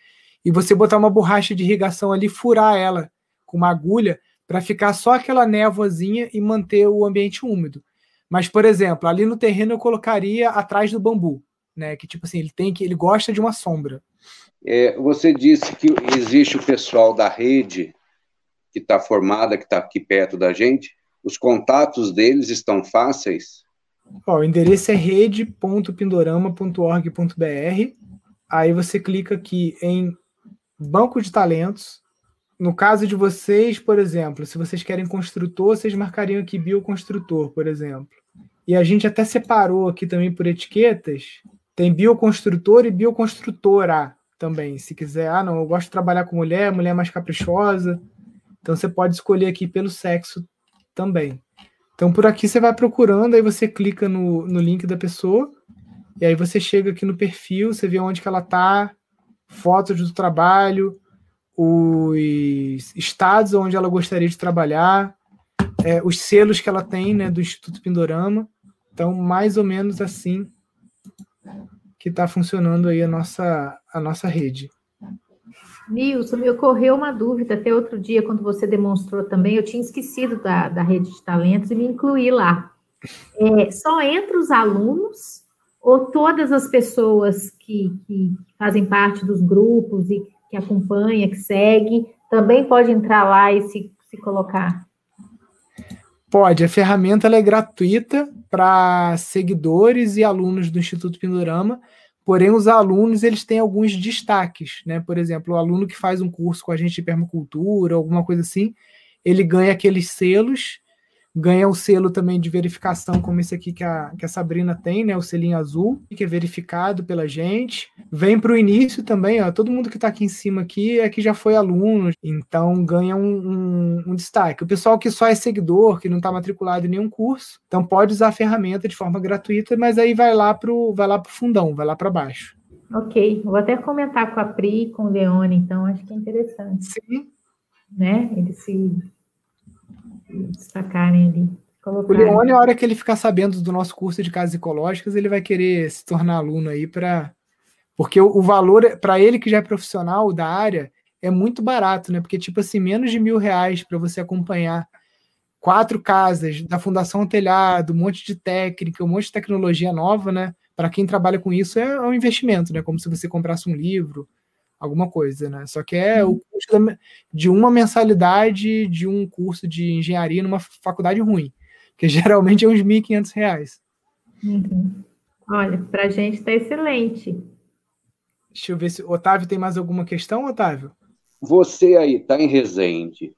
e você botar uma borracha de irrigação ali, furar ela com uma agulha para ficar só aquela névoazinha e manter o ambiente úmido. Mas, por exemplo, ali no terreno eu colocaria atrás do bambu, né? Que tipo assim, ele tem que ele gosta de uma sombra. É, você disse que existe o pessoal da rede que está formada, que está aqui perto da gente. Os contatos deles estão fáceis? Ó, o endereço é rede.pindorama.org.br. Aí você clica aqui em banco de talentos. No caso de vocês, por exemplo, se vocês querem construtor, vocês marcariam aqui bioconstrutor, por exemplo. E a gente até separou aqui também por etiquetas. Tem bioconstrutor e bioconstrutora também. Se quiser, ah, não, eu gosto de trabalhar com mulher, mulher mais caprichosa. Então você pode escolher aqui pelo sexo também. Então por aqui você vai procurando, aí você clica no, no link da pessoa, e aí você chega aqui no perfil, você vê onde que ela tá, fotos do trabalho, os estados onde ela gostaria de trabalhar, é, os selos que ela tem né, do Instituto Pindorama. Então, mais ou menos assim que está funcionando aí a nossa, a nossa rede. Nilson, me ocorreu uma dúvida até outro dia, quando você demonstrou também, eu tinha esquecido da, da rede de talentos e me incluí lá. É, só entre os alunos ou todas as pessoas que, que fazem parte dos grupos e que acompanha, que segue, também pode entrar lá e se, se colocar? Pode, a ferramenta é gratuita para seguidores e alunos do Instituto Pindorama, porém os alunos eles têm alguns destaques, né? Por exemplo, o aluno que faz um curso com a gente de permacultura, alguma coisa assim, ele ganha aqueles selos ganha o selo também de verificação, como esse aqui que a, que a Sabrina tem, né? O selinho azul, que é verificado pela gente. Vem para o início também, ó. Todo mundo que está aqui em cima aqui é que já foi aluno, então ganha um, um, um destaque. O pessoal que só é seguidor, que não está matriculado em nenhum curso, então pode usar a ferramenta de forma gratuita, mas aí vai lá pro, vai lá pro fundão, vai lá para baixo. Ok, vou até comentar com a Pri com o Leone, então acho que é interessante. Sim. Né? Eles se destacarem ali. O Leone, a hora que ele ficar sabendo do nosso curso de casas ecológicas, ele vai querer se tornar aluno aí para. Porque o, o valor, para ele que já é profissional da área, é muito barato, né? Porque, tipo assim, menos de mil reais para você acompanhar quatro casas da Fundação Telhado, um monte de técnica, um monte de tecnologia nova, né? Para quem trabalha com isso é um investimento, né? Como se você comprasse um livro, alguma coisa, né? Só que é o uhum. custo de uma mensalidade de um curso de engenharia numa faculdade ruim, que geralmente é uns R$ 1.500. Uhum. Olha, para a gente está excelente. Deixa eu ver se. Otávio, tem mais alguma questão, Otávio? Você aí está em Resende.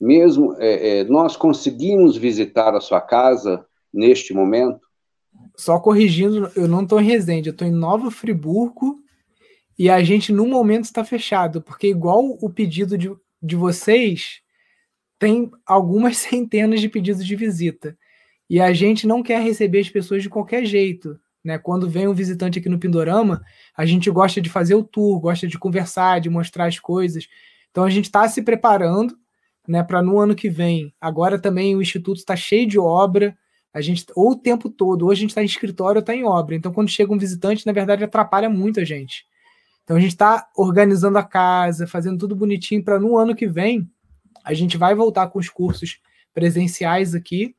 Mesmo é, é, nós conseguimos visitar a sua casa neste momento? Só corrigindo, eu não estou em Resende, eu estou em Nova Friburgo, e a gente, no momento, está fechado, porque, igual o pedido de, de vocês, tem algumas centenas de pedidos de visita. E a gente não quer receber as pessoas de qualquer jeito. Né? Quando vem um visitante aqui no Pindorama, a gente gosta de fazer o tour, gosta de conversar, de mostrar as coisas. Então a gente está se preparando né, para no ano que vem. Agora também o Instituto está cheio de obra. A gente, ou o tempo todo, hoje a gente está em escritório ou está em obra. Então, quando chega um visitante, na verdade, atrapalha muito a gente. Então a gente está organizando a casa, fazendo tudo bonitinho para no ano que vem a gente vai voltar com os cursos presenciais aqui.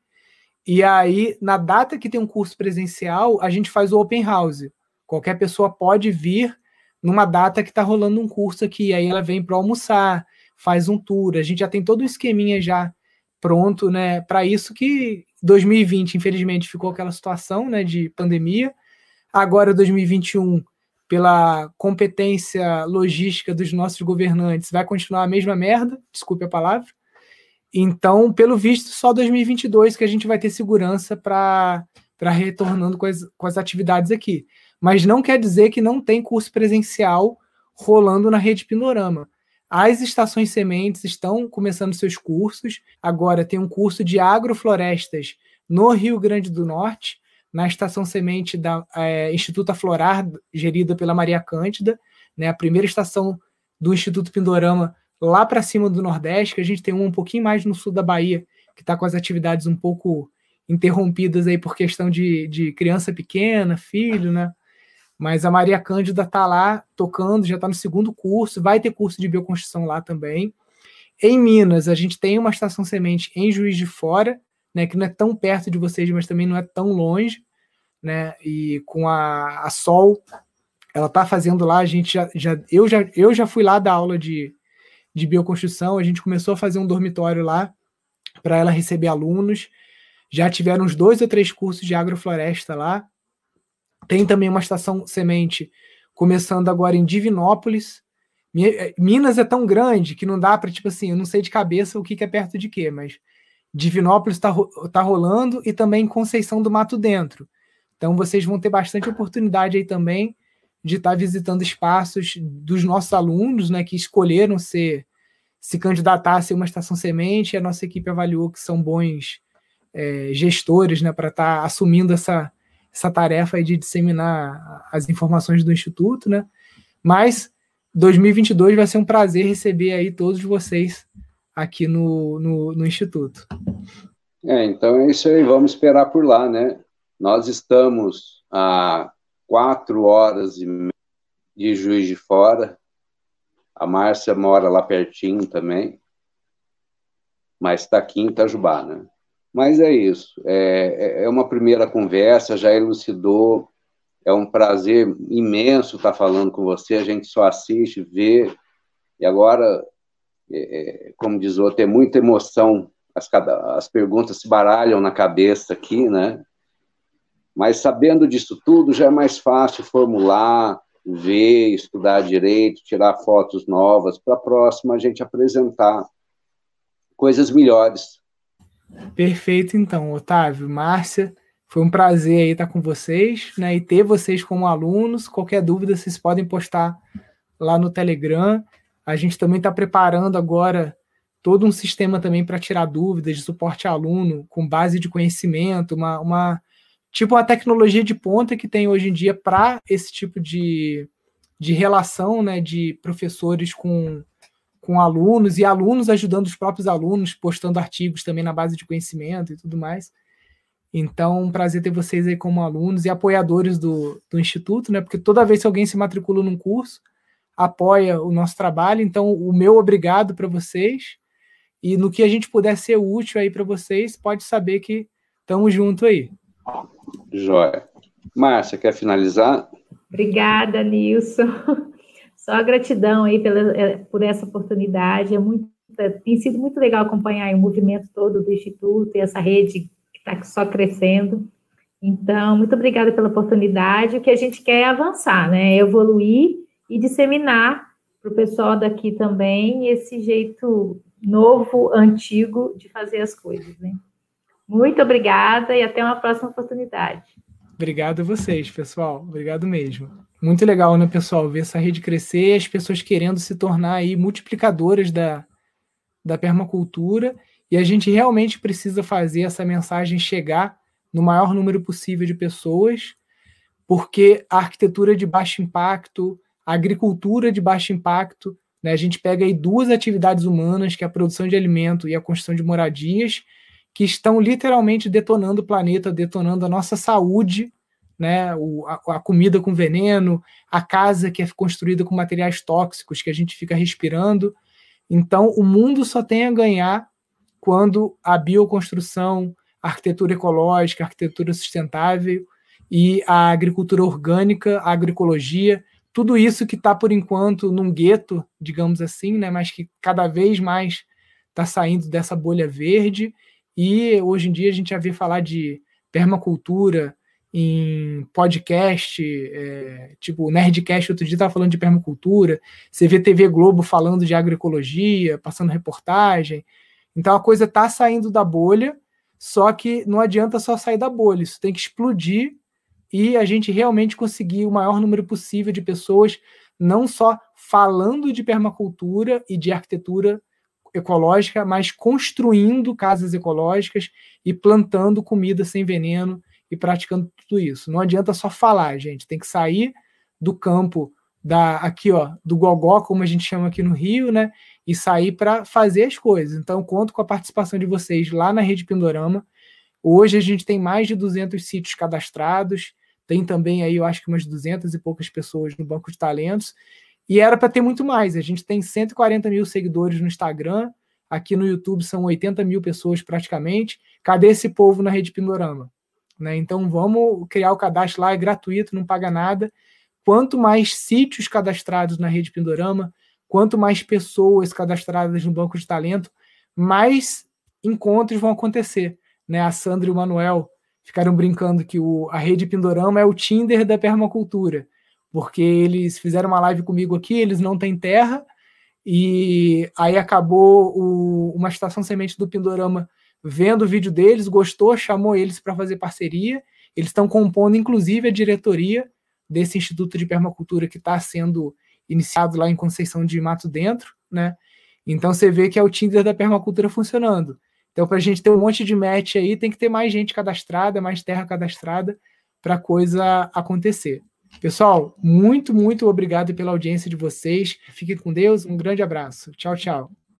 E aí, na data que tem um curso presencial, a gente faz o open house. Qualquer pessoa pode vir numa data que está rolando um curso aqui. Aí ela vem para almoçar, faz um tour. A gente já tem todo o esqueminha já pronto, né? Para isso que 2020, infelizmente, ficou aquela situação, né, de pandemia. Agora 2021 pela competência logística dos nossos governantes, vai continuar a mesma merda, desculpe a palavra. Então, pelo visto, só 2022 que a gente vai ter segurança para retornando com as, com as atividades aqui. Mas não quer dizer que não tem curso presencial rolando na rede Pindorama. As estações sementes estão começando seus cursos. Agora tem um curso de agroflorestas no Rio Grande do Norte, na estação semente da é, Instituto Aflorar, gerida pela Maria Cândida, né, a primeira estação do Instituto Pindorama lá para cima do Nordeste, que a gente tem uma um pouquinho mais no sul da Bahia, que está com as atividades um pouco interrompidas aí por questão de, de criança pequena, filho, né? Mas a Maria Cândida está lá tocando, já está no segundo curso, vai ter curso de bioconstrução lá também. Em Minas, a gente tem uma estação semente em Juiz de Fora, né, que não é tão perto de vocês, mas também não é tão longe né? E com a, a Sol, ela tá fazendo lá, a gente já, já, eu já eu já fui lá dar aula de, de bioconstrução, a gente começou a fazer um dormitório lá para ela receber alunos. Já tiveram uns dois ou três cursos de agrofloresta lá. Tem também uma estação semente começando agora em Divinópolis. Minas é tão grande que não dá para, tipo assim, eu não sei de cabeça o que, que é perto de quê, mas Divinópolis está tá rolando e também Conceição do Mato Dentro. Então vocês vão ter bastante oportunidade aí também de estar tá visitando espaços dos nossos alunos, né, que escolheram ser se candidatar a ser uma estação semente. E a nossa equipe avaliou que são bons é, gestores, né, para estar tá assumindo essa essa tarefa aí de disseminar as informações do instituto, né? Mas 2022 vai ser um prazer receber aí todos vocês aqui no, no, no instituto. É, então é isso aí, vamos esperar por lá, né? Nós estamos a quatro horas e meia de Juiz de Fora. A Márcia mora lá pertinho também, mas está aqui em Itajubá, né? Mas é isso. É, é, é uma primeira conversa, já elucidou. É um prazer imenso estar falando com você. A gente só assiste, vê. E agora é, como diz o outro, é muita emoção, as, as perguntas se baralham na cabeça aqui, né? Mas sabendo disso tudo, já é mais fácil formular, ver, estudar direito, tirar fotos novas, para a próxima a gente apresentar coisas melhores. Perfeito, então, Otávio, Márcia. Foi um prazer aí estar com vocês, né? E ter vocês como alunos. Qualquer dúvida, vocês podem postar lá no Telegram. A gente também está preparando agora todo um sistema também para tirar dúvidas de suporte aluno, com base de conhecimento, uma, uma tipo uma tecnologia de ponta que tem hoje em dia para esse tipo de, de relação né, de professores com, com alunos e alunos ajudando os próprios alunos, postando artigos também na base de conhecimento e tudo mais. Então, um prazer ter vocês aí como alunos e apoiadores do, do Instituto, né? Porque toda vez que alguém se matricula num curso, apoia o nosso trabalho. Então, o meu obrigado para vocês. E no que a gente puder ser útil aí para vocês, pode saber que estamos junto aí. Joia. Márcia, quer finalizar? Obrigada, Nilson. Só gratidão aí pela, é, por essa oportunidade. É muito, tem sido muito legal acompanhar o movimento todo do Instituto e essa rede está só crescendo. Então, muito obrigada pela oportunidade. O que a gente quer é avançar, né? Evoluir e disseminar para o pessoal daqui também esse jeito novo, antigo de fazer as coisas, né? Muito obrigada e até uma próxima oportunidade. Obrigado a vocês, pessoal. Obrigado mesmo. Muito legal, né, pessoal, ver essa rede crescer, as pessoas querendo se tornar aí multiplicadoras da, da permacultura e a gente realmente precisa fazer essa mensagem chegar no maior número possível de pessoas, porque a arquitetura de baixo impacto, a agricultura de baixo impacto, né, a gente pega aí duas atividades humanas, que é a produção de alimento e a construção de moradias, que estão literalmente detonando o planeta, detonando a nossa saúde, né, o, a, a comida com veneno, a casa que é construída com materiais tóxicos que a gente fica respirando. Então, o mundo só tem a ganhar quando a bioconstrução, a arquitetura ecológica, a arquitetura sustentável e a agricultura orgânica, a agroecologia, tudo isso que está, por enquanto, num gueto, digamos assim, né, mas que cada vez mais está saindo dessa bolha verde. E hoje em dia a gente já vê falar de permacultura em podcast, é, tipo o Nerdcast outro dia estava falando de permacultura, você vê TV Globo falando de agroecologia, passando reportagem. Então a coisa está saindo da bolha, só que não adianta só sair da bolha, isso tem que explodir e a gente realmente conseguir o maior número possível de pessoas, não só falando de permacultura e de arquitetura ecológica, mas construindo casas ecológicas e plantando comida sem veneno e praticando tudo isso. Não adianta só falar, gente, tem que sair do campo da aqui, ó, do gogó, como a gente chama aqui no Rio, né? e sair para fazer as coisas. Então, conto com a participação de vocês lá na Rede Pindorama. Hoje a gente tem mais de 200 sítios cadastrados, tem também aí, eu acho que umas 200 e poucas pessoas no banco de talentos, e era para ter muito mais. A gente tem 140 mil seguidores no Instagram, aqui no YouTube são 80 mil pessoas praticamente. Cadê esse povo na Rede Pindorama? Né? Então vamos criar o cadastro lá, é gratuito, não paga nada. Quanto mais sítios cadastrados na Rede Pindorama, quanto mais pessoas cadastradas no banco de talento, mais encontros vão acontecer. Né? A Sandra e o Manuel ficaram brincando que o, a rede Pindorama é o Tinder da permacultura, porque eles fizeram uma live comigo aqui, eles não têm terra, e aí acabou o, uma estação semente do Pindorama vendo o vídeo deles, gostou, chamou eles para fazer parceria. Eles estão compondo, inclusive, a diretoria desse Instituto de Permacultura que está sendo iniciado lá em Conceição de Mato Dentro, né? Então você vê que é o Tinder da permacultura funcionando. Então, para a gente ter um monte de match aí, tem que ter mais gente cadastrada, mais terra cadastrada para a coisa acontecer. Pessoal, muito, muito obrigado pela audiência de vocês. Fiquem com Deus. Um grande abraço. Tchau, tchau.